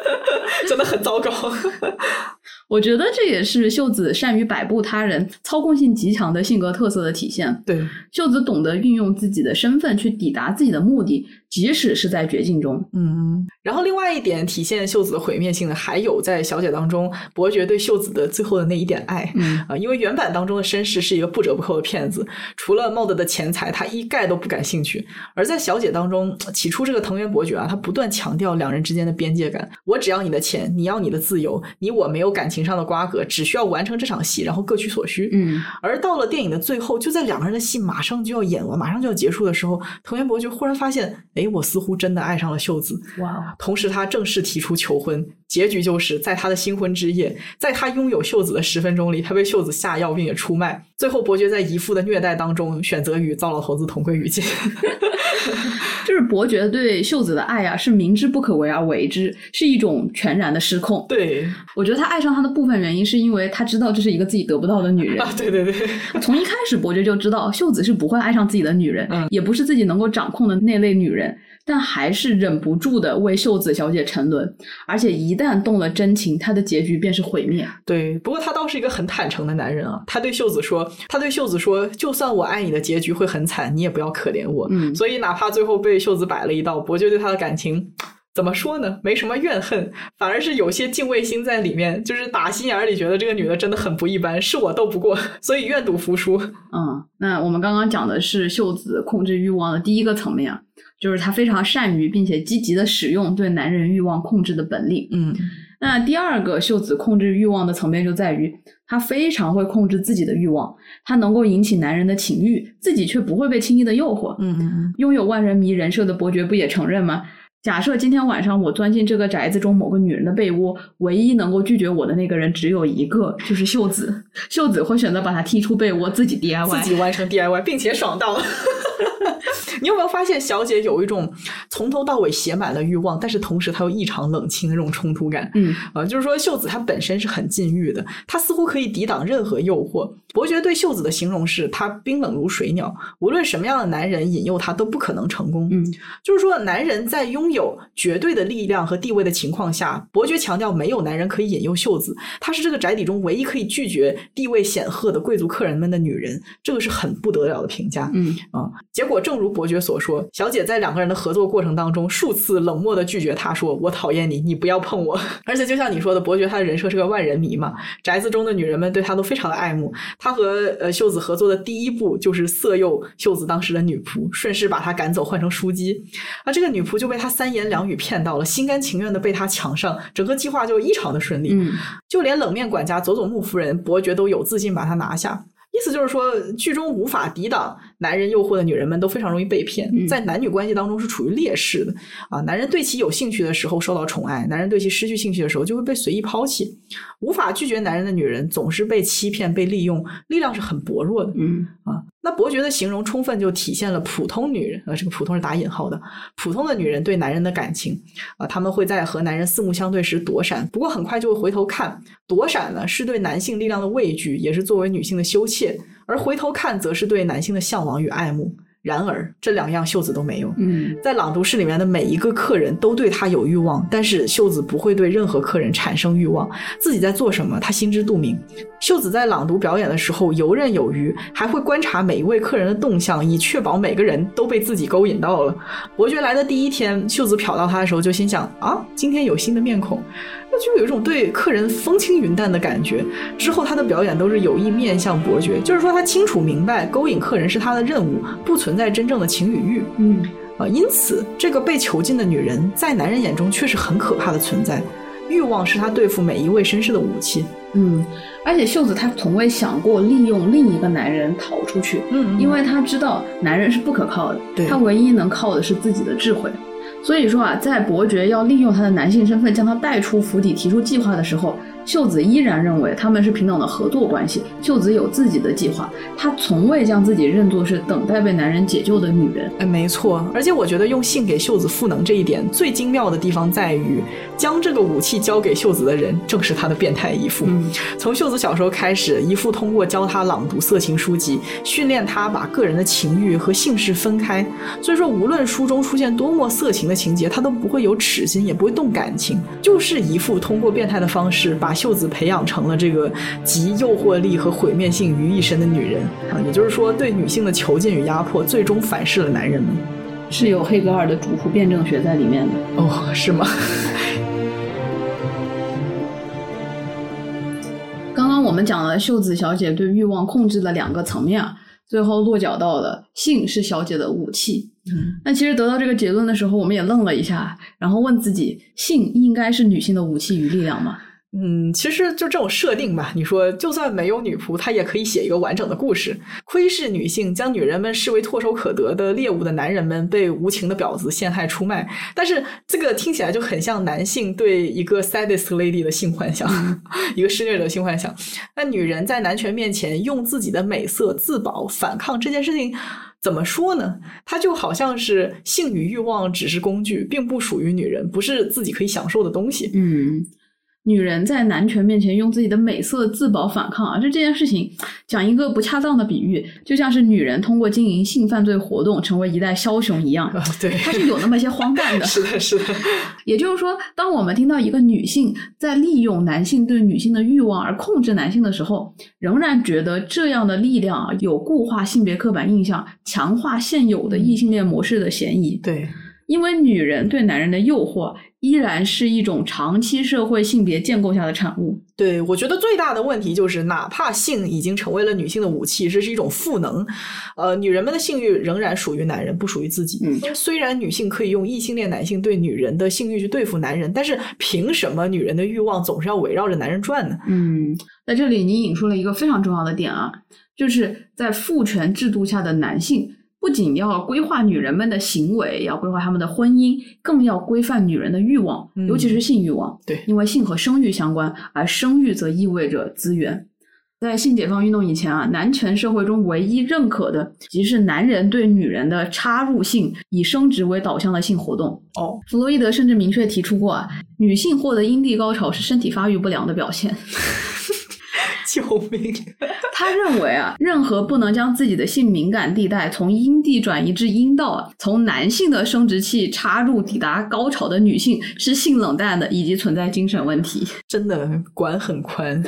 真的很糟糕？我觉得这也是秀子善于摆布他人、操控性极强的性格特色的体现。对，秀子懂得运用自己的身份去抵达自己的目的，即使是在绝境中。嗯，然后另外一点体现秀子的毁灭性的，还有在小姐当中，伯爵对秀子的最后的那一点爱。嗯啊，因为原版当中的绅士是一个不折不扣的骗子，除了帽子的钱财，他一概都不感兴趣。而在小姐当中，起初这个藤原伯爵啊，他不断强调两人之间的边界感，我只要你的钱，你要你的自由，你我没有感情上的瓜葛，只需要完成这场戏，然后各取所需。嗯，而到了电影的最后，就在两个人的戏马上就要演完、马上就要结束的时候，藤原伯爵忽然发现，哎，我似乎真的爱上了秀子。哇哦，同时，他正式提出求婚，结局就是在他的新婚之夜，在他拥有秀子的十分钟里，他被秀子下药并且出卖。最后，伯爵在姨父的虐待当中，选择与糟老头子同归于尽。就是伯爵对秀子的爱啊，是明知不可为而为之，是一种全然的失控。对我觉得他爱上她的部分原因，是因为他知道这是一个自己得不到的女人。啊，对对对，从一开始，伯爵就知道秀子是不会爱上自己的女人，嗯也不是自己能够掌控的那类女人，但还是忍不住的为秀子小姐沉沦。而且一旦动了真情，他的结局便是毁灭。对，不过他倒是一个很坦诚的男人啊。他对秀子说：“他对秀子说，就算我爱你的结局会很惨，你也不要可怜我。嗯所以哪怕最后被秀子摆了一道，伯爵对他的感情。”怎么说呢？没什么怨恨，反而是有些敬畏心在里面，就是打心眼里觉得这个女的真的很不一般，是我斗不过，所以愿赌服输。嗯，那我们刚刚讲的是秀子控制欲望的第一个层面啊，就是他非常善于并且积极的使用对男人欲望控制的本领。嗯那第二个秀子控制欲望的层面就在于，他非常会控制自己的欲望，他能够引起男人的情欲，自己却不会被轻易的诱惑。嗯嗯拥有万人迷人设的伯爵不也承认吗？假设今天晚上我钻进这个宅子中某个女人的被窝，唯一能够拒绝我的那个人只有一个，就是秀子。秀子会选择把她踢出被窝，自己 DIY。自己完成 DIY，并且爽到。你有没有发现，小姐有一种从头到尾写满了欲望，但是同时她又异常冷清的这种冲突感？嗯啊，就是说秀子她本身是很禁欲的，她似乎可以抵挡任何诱惑。伯爵对秀子的形容是她冰冷如水鸟，无论什么样的男人引诱她都不可能成功。嗯，就是说，男人在拥有绝对的力量和地位的情况下，伯爵强调没有男人可以引诱秀子，她是这个宅邸中唯一可以拒绝地位显赫的贵族客人们的女人，这个是很不得了的评价。嗯啊，结果正如伯爵所说，小姐在两个人的合作过程当中，数次冷漠的拒绝他说：“我讨厌你，你不要碰我。”而且就像你说的，伯爵他的人设是个万人迷嘛，宅子中的女人们对他都非常的爱慕。他和呃秀子合作的第一步就是色诱秀子当时的女仆，顺势把她赶走，换成书姬。而这个女仆就被他三言两语骗到了，心甘情愿的被他抢上，整个计划就异常的顺利。嗯就连冷面管家佐佐木夫人，伯爵都有自信把她拿下。意思就是说，剧中无法抵挡男人诱惑的女人们都非常容易被骗，嗯在男女关系当中是处于劣势的啊。男人对其有兴趣的时候受到宠爱，男人对其失去兴趣的时候就会被随意抛弃。无法拒绝男人的女人总是被欺骗、被利用，力量是很薄弱的。嗯啊，那伯爵的形容充分就体现了普通女人，啊，这个普通是打引号的，普通的女人对男人的感情啊，他们会在和男人四目相对时躲闪，不过很快就会回头看。躲闪呢，是对男性力量的畏惧，也是作为女性的羞怯；而回头看，则是对男性的向往与爱慕。然而，这两样秀子都没有。嗯在朗读室里面的每一个客人都对他有欲望，但是秀子不会对任何客人产生欲望。自己在做什么，他心知肚明。秀子在朗读表演的时候游刃有余，还会观察每一位客人的动向，以确保每个人都被自己勾引到了。伯爵来的第一天，秀子瞟到他的时候就心想：啊，今天有新的面孔，那就有一种对客人风轻云淡的感觉。之后他的表演都是有意面向伯爵，就是说他清楚明白勾引客人是他的任务，不存在真正的情与欲。嗯啊，因此这个被囚禁的女人在男人眼中却是很可怕的存在。欲望是他对付每一位绅士的武器。嗯，而且秀子她从未想过利用另一个男人逃出去，嗯因为她知道男人是不可靠的，对她唯一能靠的是自己的智慧。所以说啊，在伯爵要利用他的男性身份将他带出府邸提出计划的时候，秀子依然认为他们是平等的合作关系。秀子有自己的计划，她从未将自己认作是等待被男人解救的女人。哎，没错，而且我觉得用性给秀子赋能这一点最精妙的地方在于，将这个武器交给秀子的人正是他的变态姨父。嗯从秀子小时候开始，姨父通过教她朗读色情书籍，训练她把个人的情欲和性事分开。所以说，无论书中出现多么色情的情节，她都不会有耻心，也不会动感情。就是姨父通过变态的方式，把秀子培养成了这个集诱惑力和毁灭性于一身的女人啊。也就是说，对女性的囚禁与压迫，最终反噬了男人们。是有黑格尔的主仆辩证学在里面的。哦，是吗？刚刚我们讲了秀子小姐对欲望控制的两个层面啊，最后落脚到了性是小姐的武器。嗯，那其实得到这个结论的时候，我们也愣了一下，然后问自己：性应该是女性的武器与力量吗？嗯，其实就这种设定吧，你说就算没有女仆，她也可以写一个完整的故事。窥视女性，将女人们视为唾手可得的猎物的男人们被无情的婊子陷害出卖，但是这个听起来就很像男性对一个 sadist lady 的性幻想，一个施虐者的性幻想。那女人在男权面前用自己的美色自保反抗这件事情。怎么说呢？它就好像是性与欲望只是工具，并不属于女人，不是自己可以享受的东西。嗯，女人在男权面前用自己的美色自保反抗啊，就这件事情讲一个不恰当的比喻，就像是女人通过经营性犯罪活动成为一代枭雄一样，啊，对，它是有那么些荒诞的。是的，是的，也就是说，当我们听到一个女性在利用男性对女性的欲望而控制男性的时候，仍然觉得这样的力量啊有固化性别刻板印象、强化现有的异性恋模式的嫌疑。对，因为女人对男人的诱惑依然是一种长期社会性别建构下的产物。对，我觉得最大的问题就是，哪怕性已经成为了女性的武器，这是一种赋能，呃，女人们的性欲仍然属于男人，不属于自己。嗯虽然女性可以用异性恋男性对女人的性欲去对付男人，但是凭什么女人的欲望总是要围绕着男人转呢？嗯，在这里你引出了一个非常重要的点啊，就是在父权制度下的男性。不仅要规划女人们的行为，要规划她们的婚姻，更要规范女人的欲望，嗯尤其是性欲望。对因为性和生育相关，而生育则意味着资源。在性解放运动以前啊，男权社会中唯一认可的，即是男人对女人的插入性以生殖为导向的性活动。哦，弗洛伊德甚至明确提出过啊，女性获得阴蒂高潮是身体发育不良的表现。救命！他认为啊，任何不能将自己的性敏感地带从阴蒂转移至阴道啊，从男性的生殖器插入抵达高潮的女性是性冷淡的，以及存在精神问题。真的管很宽，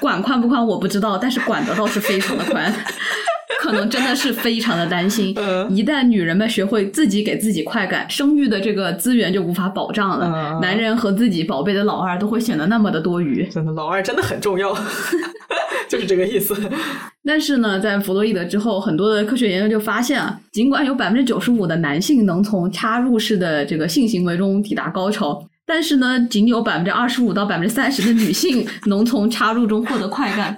管宽不宽我不知道，但是管得倒是非常的宽。可能真的是非常的担心，一旦女人们学会自己给自己快感，生育的这个资源就无法保障了。男人和自己宝贝的老二都会显得那么的多余。真的，老二真的很重要，就是这个意思。但是呢，在弗洛伊德之后，很多的科学研究就发现啊，尽管有百分之九十五的男性能从插入式的这个性行为中抵达高潮。但是呢，仅有百分之二十五到百分之三十的女性 能从插入中获得快感，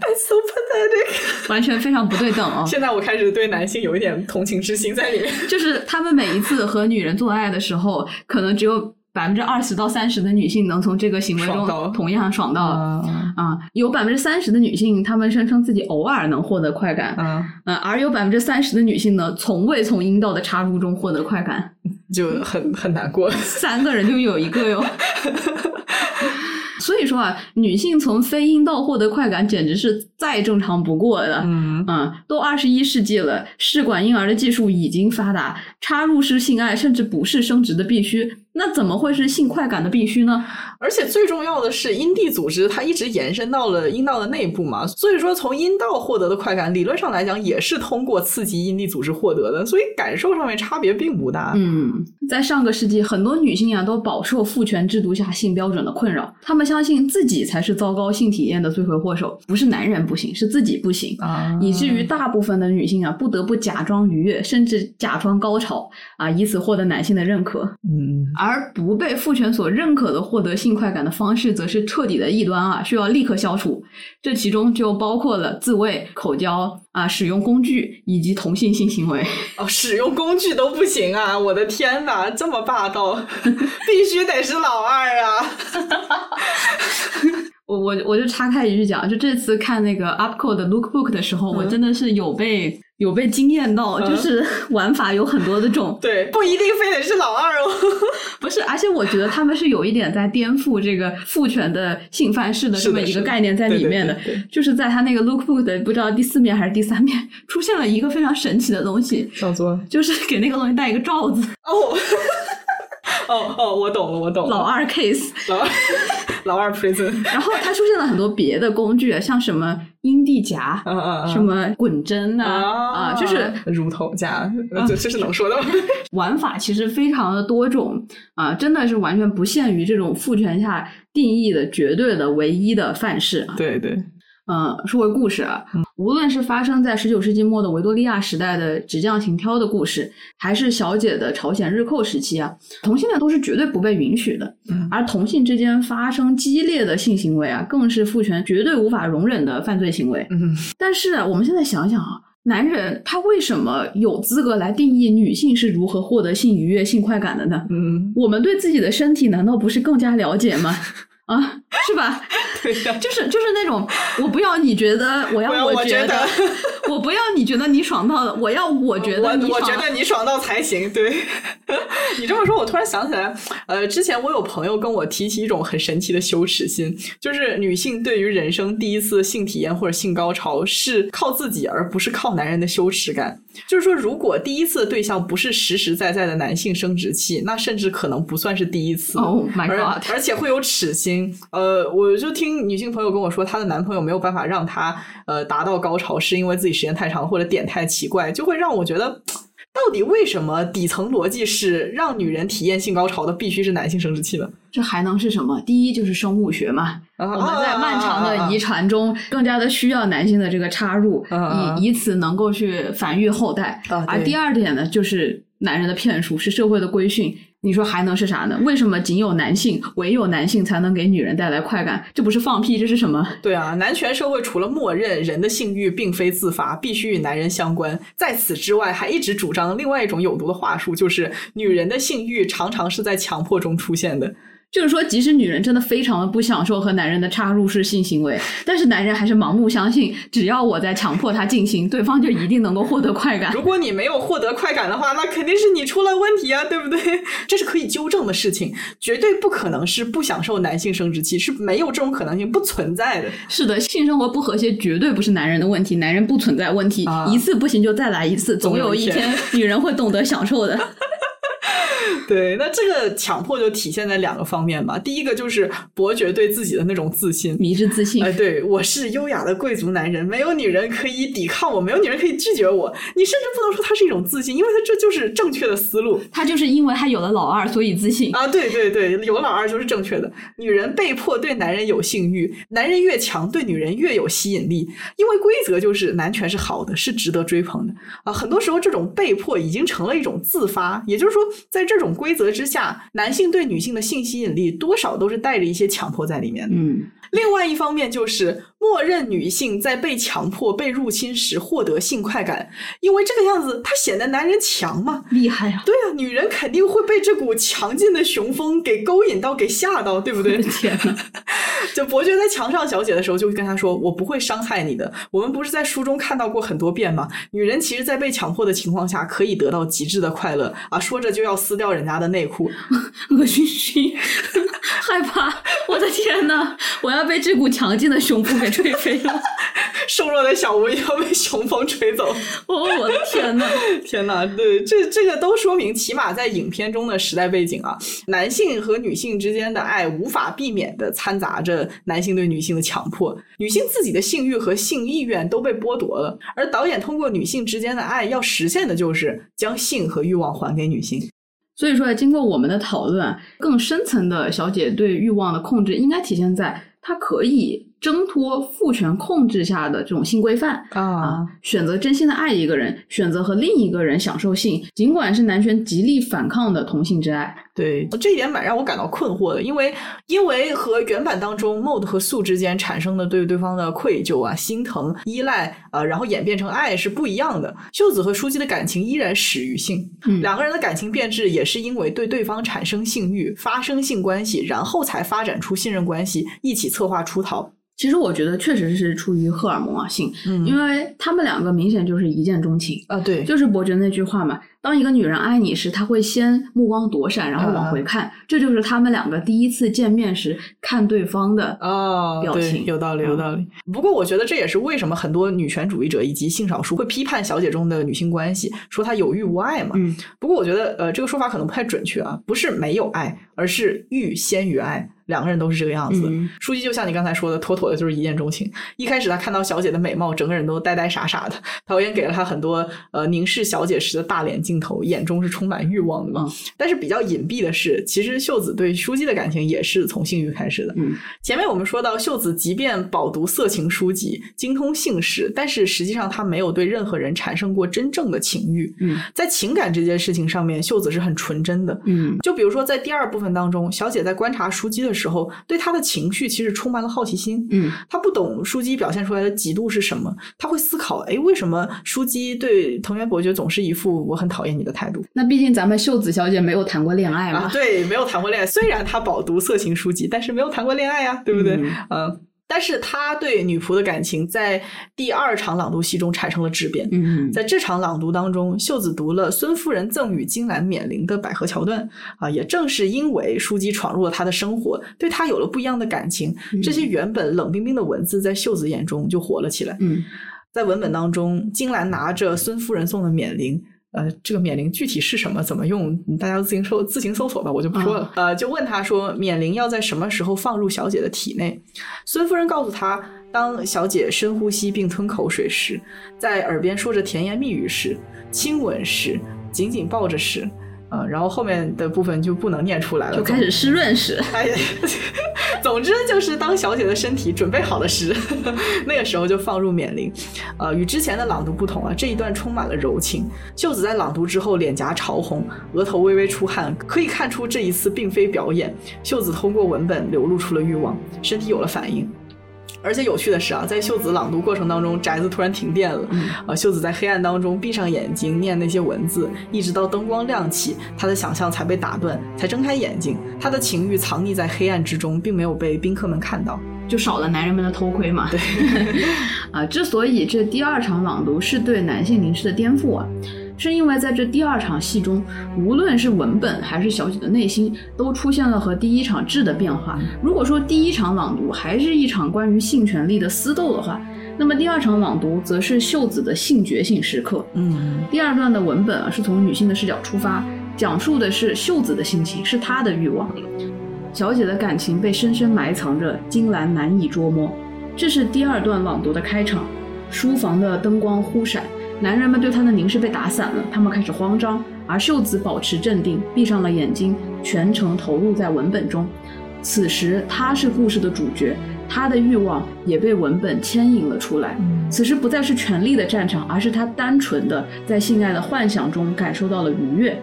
完全非常不对等啊！现在我开始对男性有一点同情之心在里面，就是他们每一次和女人做爱的时候，可能只有。百分之二十到三十的女性能从这个行为中同样爽到啊，有百分之三十的女性，她们声称自己偶尔能获得快感，嗯，而有百分之三十的女性呢，从未从阴道的插入中获得快感，就很很难过。三个人就有一个哟。所以说啊，女性从非阴道获得快感简直是再正常不过的。嗯嗯，都二十一世纪了，试管婴儿的技术已经发达，插入式性爱甚至不是生殖的必须。那怎么会是性快感的必须呢？而且最重要的是，阴蒂组织它一直延伸到了阴道的内部嘛，所以说从阴道获得的快感，理论上来讲也是通过刺激阴蒂组织获得的，所以感受上面差别并不大。嗯，在上个世纪，很多女性啊都饱受父权制度下性标准的困扰，她们相信自己才是糟糕性体验的罪魁祸首，不是男人不行，是自己不行啊，以至于大部分的女性啊不得不假装愉悦，甚至假装高潮啊，以此获得男性的认可。嗯，而不被父权所认可的获得性快感的方式，则是彻底的异端啊，需要立刻消除。这其中就包括了自慰、口交啊、使用工具以及同性性行为。哦，使用工具都不行啊！我的天哪，这么霸道，必须得是老二啊！我我我就岔开一句讲，就这次看那个 Upco 的 Lookbook 的时候，我真的是有被。有被惊艳到，就是 玩法有很多的种，对，不一定非得是老二哦，不是，而且我觉得他们是有一点在颠覆这个父权的性范式的这么一个概念在里面的，就是在他那个 lookbook 的不知道第四面还是第三面出现了一个非常神奇的东西，叫做就是给那个东西戴一个罩子哦。哦哦，我懂了，我懂了。老二 case，老二 老二 prison。然后它出现了很多别的工具，像什么阴蒂夹，什么滚针啊啊，就是乳头夹，这这是能说的吗？玩法其实非常的多种啊，真的是完全不限于这种父权下定义的绝对的唯一的范式。对对。嗯，说回故事啊，无论是发生在十九世纪末的维多利亚时代的纸匠行挑的故事，还是小姐的朝鲜日寇时期啊，同性恋都是绝对不被允许的。而同性之间发生激烈的性行为啊，更是父权绝对无法容忍的犯罪行为。嗯，但是啊，我们现在想想啊，男人他为什么有资格来定义女性是如何获得性愉悦、性快感的呢？嗯，我们对自己的身体难道不是更加了解吗？啊，是吧？对呀，就是就是那种，我不要你觉得，我要我觉得，我不要你觉得你爽到了，我要我觉得，我觉得你爽到才行。对，你这么说，我突然想起来，呃，之前我有朋友跟我提起一种很神奇的羞耻心，就是女性对于人生第一次性体验或者性高潮是靠自己，而不是靠男人的羞耻感。就是说，如果第一次的对象不是实实在在的男性生殖器，那甚至可能不算是第一次。Oh my god！而且会有耻心。呃，我就听女性朋友跟我说，她的男朋友没有办法让她呃达到高潮，是因为自己时间太长或者点太奇怪，就会让我觉得，到底为什么底层逻辑是让女人体验性高潮的必须是男性生殖器呢？这还能是什么？第一就是生物学嘛，我们在漫长的遗传中更加的需要男性的这个插入，以以此能够去繁育后代。而第二点呢，就是男人的骗术，是社会的规训。你说还能是啥呢？为什么仅有男性，唯有男性才能给女人带来快感？这不是放屁，这是什么？对啊，男权社会除了默认人的性欲并非自发，必须与男人相关，在此之外，还一直主张另外一种有毒的话术，就是女人的性欲常常是在强迫中出现的。就是说，即使女人真的非常的不享受和男人的插入式性行为，但是男人还是盲目相信，只要我在强迫他进行，对方就一定能够获得快感。如果你没有获得快感的话，那肯定是你出了问题啊，对不对？这是可以纠正的事情，绝对不可能是不享受男性生殖器，是没有这种可能性，不存在的。是的，性生活不和谐绝对不是男人的问题，男人不存在问题，啊一次不行就再来一次，总有一总有一天女人会懂得享受的。对，那这个强迫就体现在两个方面吧。第一个就是伯爵对自己的那种自信，迷之自信哎，，对我是优雅的贵族男人，没有女人可以抵抗我，没有女人可以拒绝我。你甚至不能说他是一种自信，因为他这就是正确的思路他就是因为他有了老二，所以自信。啊！对对对，有老二就是正确的。女人被迫对男人有性欲，男人越强，对女人越有吸引力，因为规则就是男权是好的，是值得追捧的啊。很多时候，这种被迫已经成了一种自发，也就是说，在这种规则之下，男性对女性的性吸引力多少都是带着一些强迫在里面的。嗯，另外一方面就是默认女性在被强迫、被入侵时获得性快感，因为这个样子，她显得男人强嘛。厉害啊！对啊，女人肯定会被这股强劲的雄风给勾引到、给吓到，对不对？天呐！就伯爵在墙上小姐的时候，就会跟她说：“我不会伤害你的。我们不是在书中看到过很多遍吗？女人其实，在被强迫的情况下，可以得到极致的快乐啊！”说着就要撕掉人家的内裤，恶心熏，害怕！我的天呐，我要被这股强劲的雄风给吹飞了！瘦弱的小吴要被雄风吹走。哦，我的天呐！天呐，对，这这个都说明，起码在影片中的时代背景啊，男性和女性之间的爱无法避免的掺杂着男性对女性的强迫，女性自己的性欲和性意愿都被剥夺了，而导演通过女性之间的爱要实现的就是将性和欲望还给女性。所以说，经过我们的讨论，更深层的小姐对欲望的控制，应该体现在她可以挣脱父权控制下的这种性规范啊，选择真心的爱一个人，选择和另一个人享受性，尽管是男权极力反抗的同性之爱。对，这一点蛮让我感到困惑的，因为因为和原版当中 Mod 和素之间产生的对对方的愧疚啊、心疼、依赖，呃，然后演变成爱是不一样的。秀子和书记的感情依然始于性，嗯两个人的感情变质也是因为对对方产生性欲、发生性关系，然后才发展出信任关系，一起策划出逃。其实我觉得确实是出于荷尔蒙啊性，嗯因为他们两个明显就是一见钟情。啊，对，就是伯爵那句话嘛，当一个女人爱你时，她会先目光躲闪，然后往回看，这就是他们两个第一次见面时看对方的哦，表情对，有道理，有嗯道理。不过，我觉得这也是为什么很多女权主义者以及性少数会批判小姐中的女性关系，说她有欲无爱嘛。嗯，不过，我觉得呃，这个说法可能不太准确啊，不是没有爱，而是欲先于爱。两个人都是这个样子。嗯书记就像你刚才说的，妥妥的就是一见钟情。一开始他看到小姐的美貌，整个人都呆呆傻傻的。导演给了他很多呃凝视小姐时的大脸镜头，眼中是充满欲望的嘛。嗯但是比较隐蔽的是，其实秀子对书记的感情也是从性欲开始的。嗯前面我们说到，秀子即便饱读色情书籍，精通性事，但是实际上她没有对任何人产生过真正的情欲。嗯在情感这件事情上面，秀子是很纯真的。嗯就比如说，在第二部分当中，小姐在观察书记的时候，对他的情绪其实充满了好奇心。嗯他不懂书姬表现出来的嫉妒是什么，他会思考：哎，为什么书姬对藤原伯爵总是一副我很讨厌你的态度？那毕竟咱们秀子小姐没有谈过恋爱嘛，啊，对，没有谈过恋爱。虽然她饱读色情书籍，但是没有谈过恋爱呀，对不对？嗯嗯但是他对女仆的感情在第二场朗读戏中产生了质变。嗯在这场朗读当中，秀子读了孙夫人赠与金兰冕铃的百合桥段啊，也正是因为书籍闯入了他的生活，对他有了不一样的感情，这些原本冷冰冰的文字在秀子眼中就活了起来。嗯在文本当中，金兰拿着孙夫人送的冕铃。呃，这个免铃具体是什么，怎么用，大家自行搜自行搜索吧，我就不说了。呃，就问他说，免铃要在什么时候放入小姐的体内？孙夫人告诉他，当小姐深呼吸并吞口水时，在耳边说着甜言蜜语时，亲吻时，紧紧抱着时，呃，然后后面的部分就不能念出来了，就开始湿润时，哎呀，总之就是当小姐的身体准备好了时，那个时候就放入冕铃。呃，与之前的朗读不同啊，这一段充满了柔情。秀子在朗读之后脸颊潮红，额头微微出汗，可以看出这一次并非表演。秀子通过文本流露出了欲望，身体有了反应。而且有趣的是啊，在秀子朗读过程当中，宅子突然停电了。嗯啊，秀子在黑暗当中闭上眼睛念那些文字，一直到灯光亮起，她的想象才被打断，才睁开眼睛。她的情欲藏匿在黑暗之中，并没有被宾客们看到。就少了男人们的偷窥嘛。对，啊，之所以这第二场朗读是对男性凝视的颠覆啊，是因为在这第二场戏中，无论是文本还是小姐的内心，都出现了和第一场质的变化。如果说第一场朗读还是一场关于性权利的私斗的话，那么第二场朗读则是秀子的性觉醒时刻。嗯第二段的文本啊，是从女性的视角出发，讲述的是秀子的心情，是她的欲望。小姐的感情被深深埋藏着，金兰难以捉摸。这是第二段朗读的开场，书房的灯光忽闪，男人们对他的凝视被打散了，他们开始慌张，而秀子保持镇定，闭上了眼睛，全程投入在文本中。此时，他是故事的主角，他的欲望也被文本牵引了出来。此时不再是权力的战场，而是他单纯的在性爱的幻想中感受到了愉悦。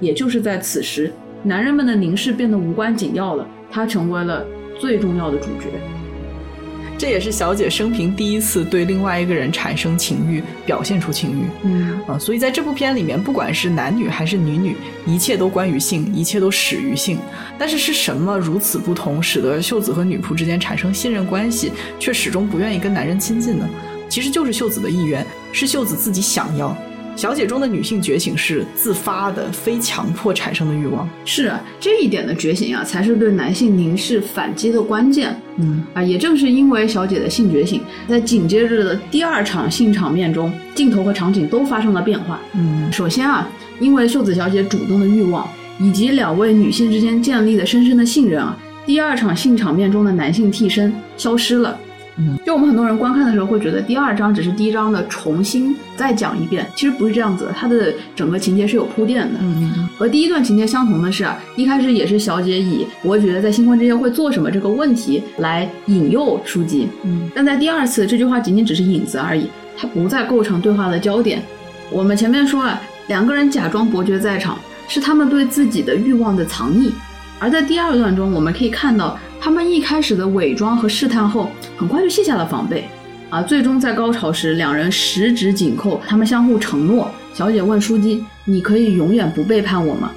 也就是在此时，男人们的凝视变得无关紧要了，他成为了最重要的主角。这也是小姐生平第一次对另外一个人产生情欲，表现出情欲。嗯啊，所以在这部片里面，不管是男女还是女女，一切都关于性，一切都始于性。但是是什么如此不同，使得秀子和女仆之间产生信任关系，却始终不愿意跟男人亲近呢？其实就是秀子的意愿，是秀子自己想要。小姐中的女性觉醒是自发的，非强迫产生的欲望。是啊，这一点的觉醒啊，才是对男性凝视反击的关键。嗯啊，也正是因为小姐的性觉醒，在紧接着的第二场性场面中，镜头和场景都发生了变化。嗯首先啊，因为秀子小姐主动的欲望，以及两位女性之间建立的深深的信任啊，第二场性场面中的男性替身消失了。嗯，就我们很多人观看的时候会觉得第二章只是第一章的重新再讲一遍，其实不是这样子的，它的整个情节是有铺垫的。嗯嗯和第一段情节相同的是啊，一开始也是小姐以伯爵在新婚之夜会做什么这个问题来引诱书籍，嗯但在第二次这句话仅仅只是引子而已，它不再构成对话的焦点。我们前面说啊，两个人假装伯爵在场，是他们对自己的欲望的藏匿。而在第二段中，我们可以看到他们一开始的伪装和试探后，很快就卸下了防备。啊，最终在高潮时，两人十指紧扣，他们相互承诺。小姐问书姬：“你可以永远不背叛我吗？”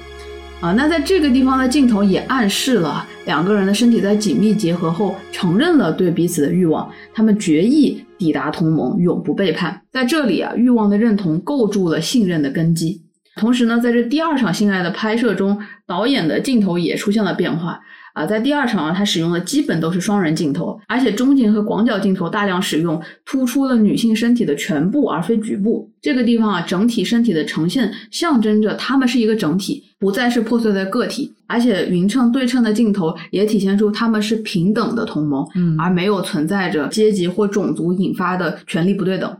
啊，那在这个地方的镜头也暗示了两个人的身体在紧密结合后，承认了对彼此的欲望，他们决意抵达同盟，永不背叛。在这里啊，欲望的认同构筑了信任的根基。同时呢，在这第二场性爱的拍摄中，导演的镜头也出现了变化啊。在第二场啊，他使用的基本都是双人镜头，而且中景和广角镜头大量使用，突出了女性身体的全部而非局部。这个地方啊，整体身体的呈现象征着她们是一个整体，不再是破碎的个体。而且匀称对称的镜头也体现出他们是平等的同盟，嗯而没有存在着阶级或种族引发的权力不对等。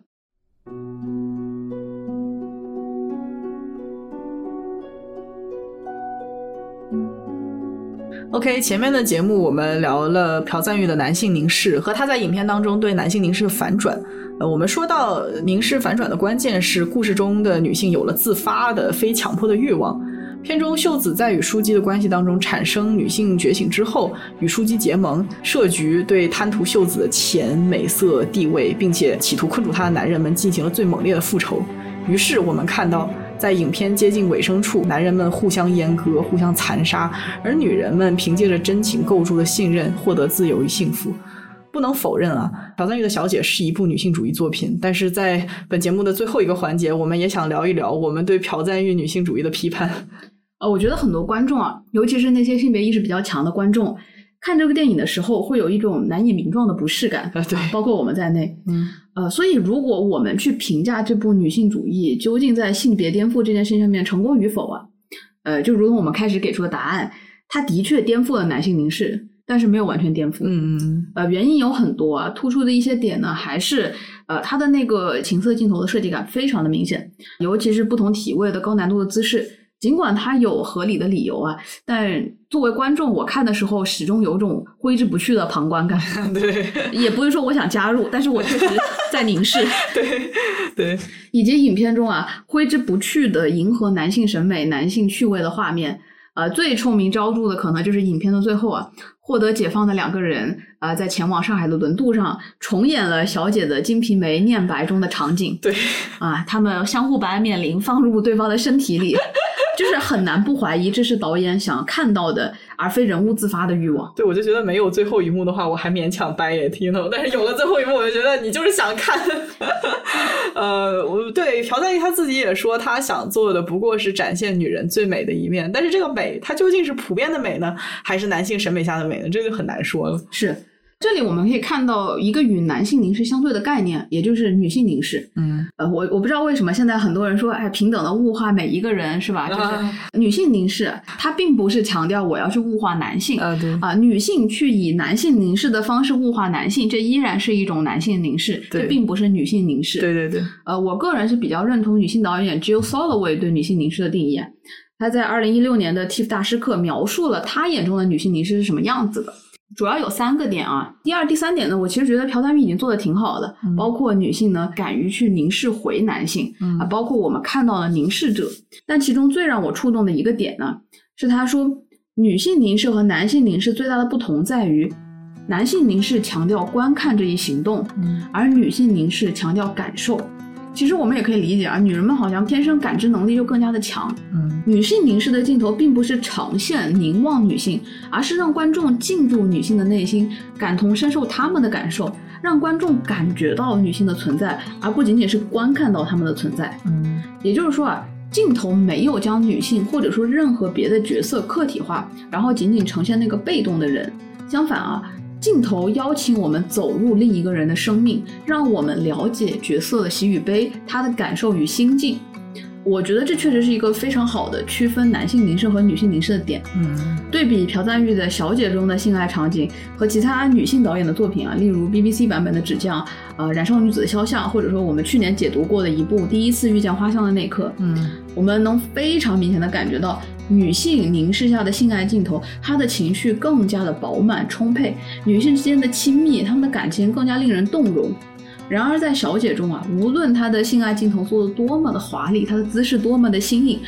OK，前面的节目我们聊了朴赞玉的男性凝视和他在影片当中对男性凝视的反转。呃，我们说到凝视反转的关键是故事中的女性有了自发的、非强迫的欲望。片中秀子在与书姬的关系当中产生女性觉醒之后，与书姬结盟，设局对贪图秀子的钱、美色、地位，并且企图困住她的男人们进行了最猛烈的复仇。于是我们看到，在影片接近尾声处，男人们互相阉割、互相残杀，而女人们凭借着真情构筑的信任，获得自由与幸福。不能否认啊，朴赞玉的《小姐》是一部女性主义作品，但是在本节目的最后一个环节，我们也想聊一聊我们对朴赞玉女性主义的批判。呃，我觉得很多观众啊，尤其是那些性别意识比较强的观众，看这个电影的时候会有一种难以名状的不适感，啊对包括我们在内。嗯呃，所以如果我们去评价这部女性主义究竟在性别颠覆这件事情上面成功与否啊，呃，就如同我们开始给出的答案，它的确颠覆了男性凝视，但是没有完全颠覆。嗯嗯呃，原因有很多啊，突出的一些点呢，还是呃它的那个情色镜头的设计感非常的明显，尤其是不同体位的高难度的姿势。尽管它有合理的理由啊，但作为观众，我看的时候始终有种挥之不去的旁观感。嗯，对也不是说我想加入，但是我确实在凝视。对对，以及影片中啊挥之不去的迎合男性审美、男性趣味的画面。呃，最臭名昭著的可能就是影片的最后啊，获得解放的两个人啊、在前往上海的轮渡上重演了小姐的《金瓶梅》念白中的场景对，啊，他们相互把安眠铃放入对方的身体里，就是很难不怀疑这是导演想看到的，而非人物自发的欲望。对，我就觉得没有最后一幕的话，我还勉强掰也听懂，但是有了最后一幕，我就觉得你就是想看。呃，我对朴赞郁他自己也说，他想做的不过是展现女人最美的一面，但是这个美，它究竟是普遍的美呢，还是男性审美下的美呢？这就很难说了。是，这里我们可以看到一个与男性凝视相对的概念，也就是女性凝视。嗯，呃，我我不知道为什么现在很多人说，哎，平等的物化每一个人是吧？就是啊女性凝视，它并不是强调我要去物化男性。啊，对，啊、女性去以男性凝视的方式物化男性，这依然是一种男性凝视，对这并不是女性凝视。对对对，呃，我个人是比较认同女性导演 Jill Soloway 对女性凝视的定义。她在二零一六年的 TIFF 大师课描述了她眼中的女性凝视是什么样子的。主要有三个点啊。第二、第三点呢，我其实觉得朴赞玉已经做的挺好的，嗯包括女性呢敢于去凝视回男性、嗯啊，包括我们看到了凝视者。但其中最让我触动的一个点呢，是他说女性凝视和男性凝视最大的不同在于，男性凝视强调观看这一行动，嗯而女性凝视强调感受。其实我们也可以理解啊，女人们好像天生感知能力就更加的强。嗯女性凝视的镜头并不是长线凝望女性，而是让观众进入女性的内心，感同身受她们的感受，让观众感觉到女性的存在，而不仅仅是观看到她们的存在。嗯也就是说啊，镜头没有将女性或者说任何别的角色客体化，然后仅仅呈现那个被动的人。相反啊，镜头邀请我们走入另一个人的生命，让我们了解角色的喜与悲，他的感受与心境。我觉得这确实是一个非常好的区分男性凝视和女性凝视的点。嗯对比朴赞郁的《小姐》中的性爱场景和其他女性导演的作品啊，例如 BBC 版本的《纸匠》、呃《燃烧女子的肖像》，或者说我们去年解读过的一部《第一次遇见花香的那一刻》，嗯我们能非常明显的感觉到女性凝视下的性爱镜头，她的情绪更加的饱满充沛，女性之间的亲密，她们的感情更加令人动容。然而在小姐中啊，无论她的性爱镜头做的多么的华丽，她的姿势多么的新颖，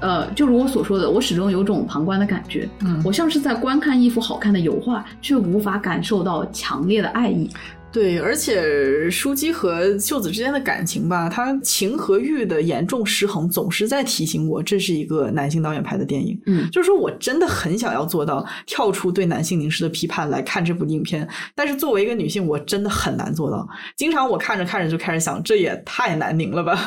呃，就如我所说的，我始终有种旁观的感觉，嗯，我像是在观看一幅好看的油画，却无法感受到强烈的爱意。对，而且书姬和秀子之间的感情吧，他情和欲的严重失衡，总是在提醒我，这是一个男性导演拍的电影。嗯就是说我真的很想要做到跳出对男性凝视的批判来看这部影片，但是作为一个女性，我真的很难做到。经常我看着看着就开始想，这也太难拧了吧？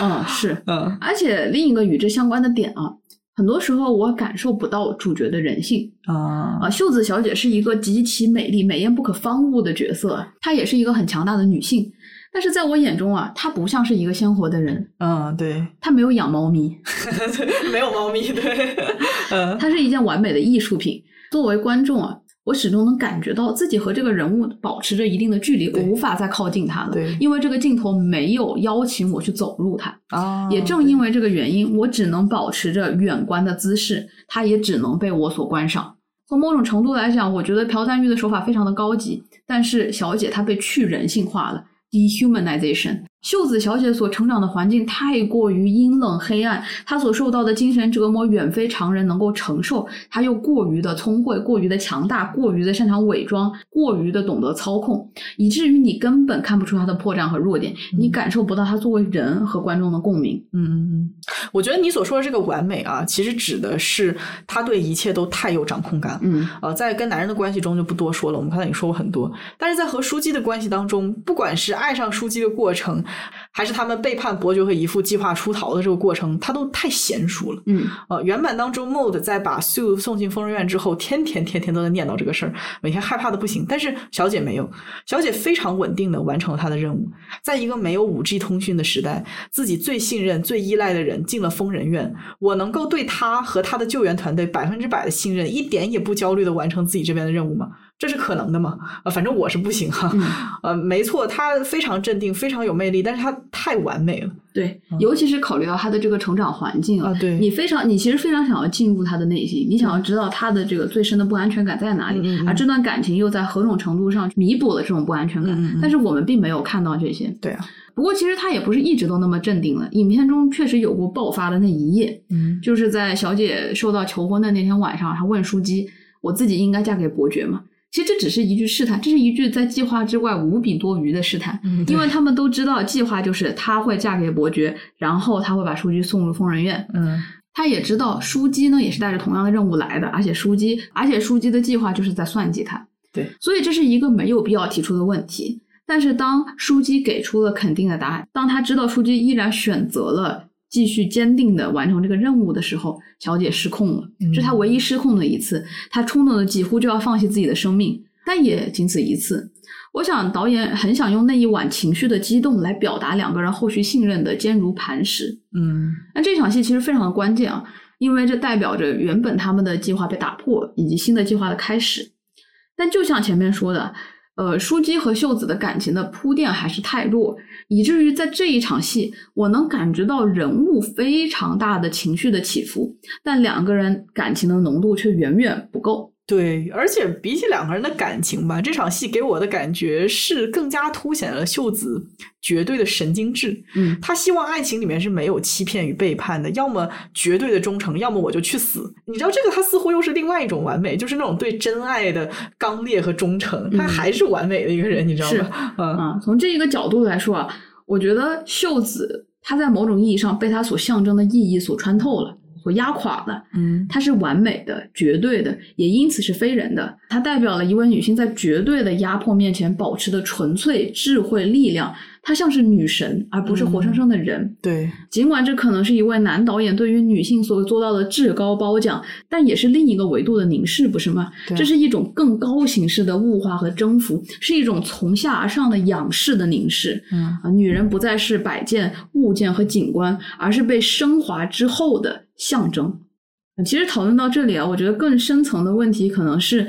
嗯，是。嗯而且另一个与之相关的点啊，很多时候我感受不到主角的人性啊啊。秀子小姐是一个极其美丽、美艳不可方物的角色，她也是一个很强大的女性。但是在我眼中啊，她不像是一个鲜活的人，嗯，对，她没有养猫咪，没有猫咪，对，嗯它是一件完美的艺术品。作为观众啊，我始终能感觉到自己和这个人物保持着一定的距离，我无法再靠近他了对，因为这个镜头没有邀请我去走入他。啊，也正因为这个原因，我只能保持着远观的姿势，它也只能被我所观赏。从某种程度来讲，我觉得朴赞郁的手法非常的高级，但是小姐她被去人性化了。dehumanization。秀子小姐所成长的环境太过于阴冷黑暗，她所受到的精神折磨远非常人能够承受。她又过于的聪慧，过于的强大，过于的擅长伪装，过于的懂得操控，以至于你根本看不出她的破绽和弱点，你感受不到她作为人和观众的共鸣。嗯嗯嗯，我觉得你所说的这个完美啊，其实指的是她对一切都太有掌控感。嗯呃，在跟男人的关系中就不多说了，我们刚才也说过很多。但是在和书姬的关系当中，不管是爱上书姬的过程，还是他们背叛伯爵和姨父计划出逃的这个过程，他都太娴熟了。嗯呃，原版当中，Mode 在把 Sue 送进疯人院之后，天天天天都在念叨这个事儿，每天害怕的不行。但是小姐没有，小姐非常稳定的完成了她的任务。在一个没有五 G 通讯的时代，自己最信任、最依赖的人进了疯人院，我能够对他和他的救援团队百分之百的信任，一点也不焦虑的完成自己这边的任务吗？这是可能的吗？呃，反正我是不行哈。嗯，呃，没错，他非常镇定，非常有魅力，但是他太完美了对，尤其是考虑到他的这个成长环境啊！对，你非常，你其实非常想要进入他的内心，你想要知道他的这个最深的不安全感在哪里，而这段感情又在何种程度上弥补了这种不安全感。但是我们并没有看到这些。对啊，不过其实他也不是一直都那么镇定了，影片中确实有过爆发的那一夜，嗯就是在小姐受到求婚的那天晚上，她问书姬：“我自己应该嫁给伯爵吗？其实这只是一句试探，这是一句在计划之外无比多余的试探，嗯因为他们都知道计划就是她会嫁给伯爵，然后他会把书姬送入疯人院。嗯他也知道书姬呢也是带着同样的任务来的，而且书姬，而且书姬的计划就是在算计他。对，所以这是一个没有必要提出的问题。但是当书姬给出了肯定的答案，当他知道书姬依然选择了继续坚定的完成这个任务的时候，小姐失控了，是她唯一失控的一次，她冲动的几乎就要放弃自己的生命，但也仅此一次。我想导演很想用那一晚情绪的激动来表达两个人后续信任的坚如磐石。嗯那这场戏其实非常的关键啊，因为这代表着原本他们的计划被打破，以及新的计划的开始。但就像前面说的，呃，书姬和秀子的感情的铺垫还是太弱，以至于在这一场戏，我能感觉到人物非常大的情绪的起伏，但两个人感情的浓度却远远不够。对，而且比起两个人的感情吧，这场戏给我的感觉是更加凸显了秀子绝对的神经质。嗯，他希望爱情里面是没有欺骗与背叛的，要么绝对的忠诚，要么我就去死。你知道这个，他似乎又是另外一种完美，就是那种对真爱的刚烈和忠诚。他嗯还是完美的一个人，你知道吗？嗯啊，从这一个角度来说啊，我觉得秀子他在某种意义上被他所象征的意义所穿透了，所压垮了。嗯它是完美的、绝对的，也因此是非人的。它代表了一位女性在绝对的压迫面前保持的纯粹、智慧、力量。她像是女神，而不是活生生的人。对，尽管这可能是一位男导演对于女性所做到的至高褒奖，但也是另一个维度的凝视，不是吗？这是一种更高形式的物化和征服，是一种从下而上的仰视的凝视。嗯啊，女人不再是摆件、物件和景观，而是被升华之后的象征。呃其实讨论到这里啊，我觉得更深层的问题可能是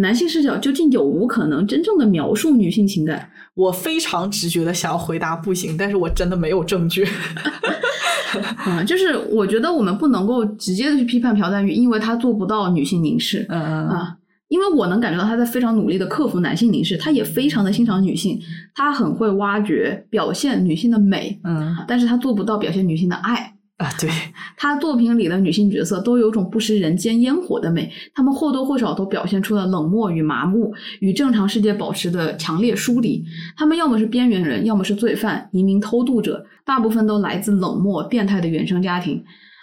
男性视角究竟有无可能真正的描述女性情感？我非常直觉的想要回答不行，但是我真的没有证据。嗯、就是我觉得我们不能够直接的去批判朴赞玉，因为他做不到女性凝视嗯嗯啊。因为我能感觉到他在非常努力的克服男性凝视，他也非常的欣赏女性，他很会挖掘、表现女性的美，嗯但是他做不到表现女性的爱。啊，对，他作品里的女性角色都有种不食人间烟火的美，她们或多或少都表现出了冷漠与麻木，与正常世界保持的强烈疏离。她们要么是边缘人，要么是罪犯、移民偷渡者，大部分都来自冷漠、变态的原生家庭。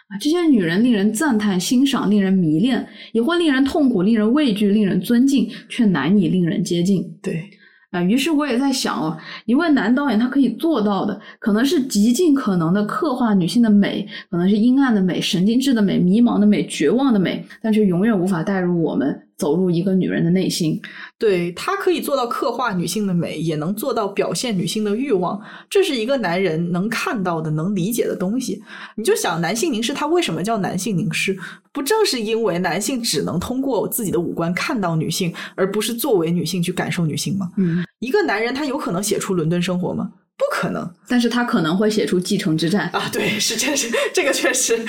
啊，这些女人令人赞叹、欣赏，令人迷恋，也会令人痛苦、令人畏惧、令人尊敬，却难以令人接近。对，啊，于是我也在想哦，一位男导演他可以做到的，可能是极尽可能的刻画女性的美，可能是阴暗的美、神经质的美、迷茫的美、绝望的美，但却永远无法带入我们走入一个女人的内心。对他可以做到刻画女性的美，也能做到表现女性的欲望，这是一个男人能看到的、能理解的东西。你就想，男性凝视，它为什么叫男性凝视？不正是因为男性只能通过自己的五官看到女性，而不是作为女性去感受女性吗？嗯，一个男人他有可能写出伦敦生活吗？不可能但是他可能会写出《继承之战》。啊！对，是这是这个确实，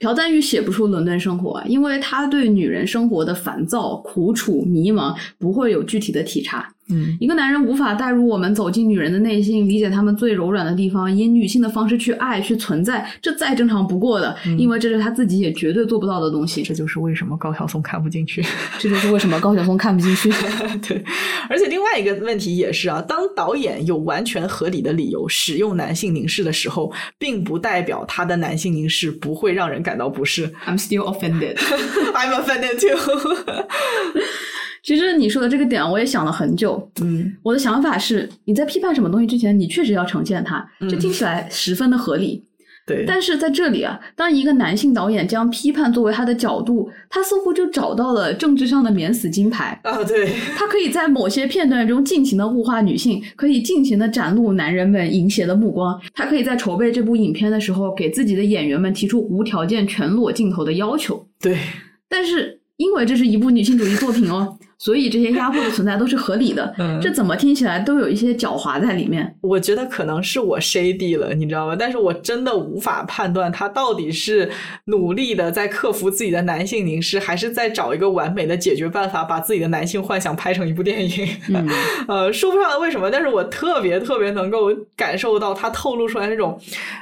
朴赞玉写不出伦敦生活啊，因为他对女人生活的烦躁、苦楚、迷茫不会有具体的体察。嗯一个男人无法带入我们走进女人的内心，理解她们最柔软的地方，以女性的方式去爱、去存在，这再正常不过的，嗯因为这是他自己也绝对做不到的东西。这就是为什么高晓松看不进去。这就是为什么高晓松看不进去。对，而且另外一个问题也是啊，当导演有完全合理的理由使用男性凝视的时候，并不代表他的男性凝视不会让人感到不适。I'm still offended。I'm offended too。其实你说的这个点，我也想了很久。嗯我的想法是，你在批判什么东西之前，你确实要呈现它，这嗯听起来十分的合理。对，但是在这里啊，当一个男性导演将批判作为他的角度，他似乎就找到了政治上的免死金牌。啊，对，他可以在某些片段中尽情的物化女性，可以尽情的展露男人们淫邪的目光。他可以在筹备这部影片的时候，给自己的演员们提出无条件全裸镜头的要求。对，但是因为这是一部女性主义作品哦，所以这些压迫的存在都是合理的。嗯这怎么听起来都有一些狡猾在里面。我觉得可能是我 shady 了，你知道吗？但是我真的无法判断他到底是努力的在克服自己的男性凝视，还是在找一个完美的解决办法，把自己的男性幻想拍成一部电影。嗯 呃，说不上来为什么，但是我特别特别能够感受到他透露出来那种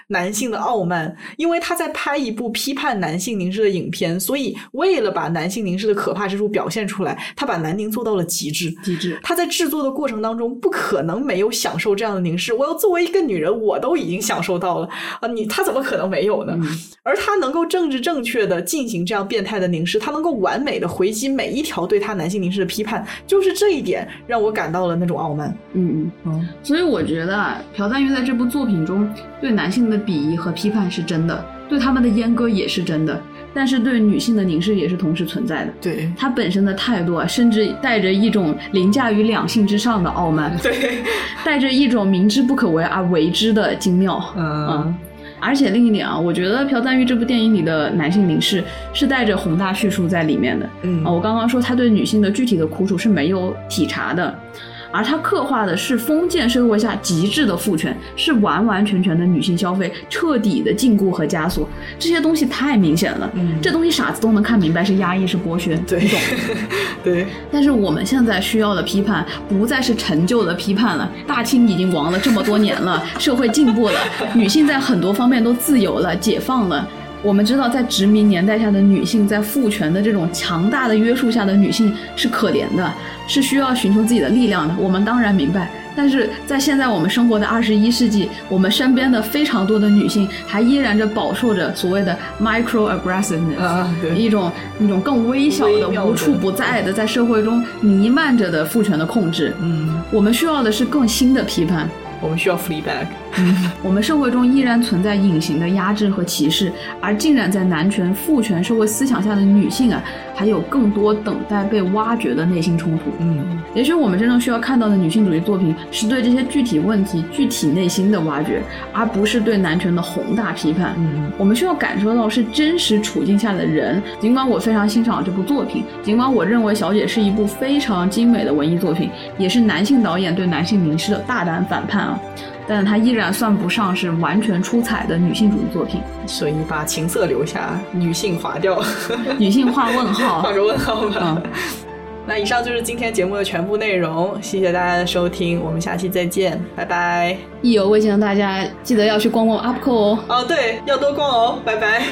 男性的傲慢，因为他在拍一部批判男性凝视的影片，所以为了把男性凝视的可怕之处表现出来，他把南宁做到了极致。极致。他在制作的过程当中，不可能没有享受这样的凝视。我要作为一个女人，我都已经享受到了啊！你他怎么可能没有呢？嗯而他能够政治正确的进行这样变态的凝视，他能够完美的回击每一条对他男性凝视的批判，就是这一点让我感到了那种傲慢。嗯嗯。嗯所以我觉得啊，朴赞玉在这部作品中对男性的鄙夷和批判是真的，对他们的阉割也是真的，但是对女性的凝视也是同时存在的。对他本身的态度啊，甚至带着一种凌驾于两性之上的傲慢，对，带着一种明知不可为而为之的精妙。嗯而且另一点啊，我觉得朴赞玉这部电影里的男性凝视是带着宏大叙述在里面的。嗯啊，我刚刚说他对女性的具体的苦楚是没有体察的，而它刻画的是封建社会下极致的父权，是完完全全的女性消费，彻底的禁锢和枷锁。这些东西太明显了，嗯这东西傻子都能看明白是压抑是剥削，对你懂。对，但是我们现在需要的批判不再是陈旧的批判了，大清已经亡了这么多年了，社会进步了，女性在很多方面都自由了、解放了。我们知道，在殖民年代下的女性，在父权的这种强大的约束下的女性是可怜的，是需要寻求自己的力量的。我们当然明白，但是在现在我们生活的二十一世纪，我们身边的非常多的女性还依然着饱受着所谓的 microaggressiveness，、啊一种一种更微小的、无处不在的，在社会中弥漫着的父权的控制。嗯，我们需要的是更新的批判。我们需要 Fleabag。我们社会中依然存在隐形的压制和歧视，而竟然在男权、父权社会思想下的女性啊，还有更多等待被挖掘的内心冲突。嗯也许我们真正需要看到的女性主义作品，是对这些具体问题、具体内心的挖掘，而不是对男权的宏大批判。嗯我们需要感受到是真实处境下的人。尽管我非常欣赏这部作品，尽管我认为《小姐》是一部非常精美的文艺作品，也是男性导演对男性凝视的大胆反叛啊，但它依然算不上是完全出彩的女性主义作品。所以把情色留下，女性划掉，女性画问号画，个问号吧。嗯，那以上就是今天节目的全部内容，谢谢大家的收听，我们下期再见，拜拜。意犹未尽的大家记得要去逛逛 UPCO 哦。哦，对，要多逛哦，拜拜。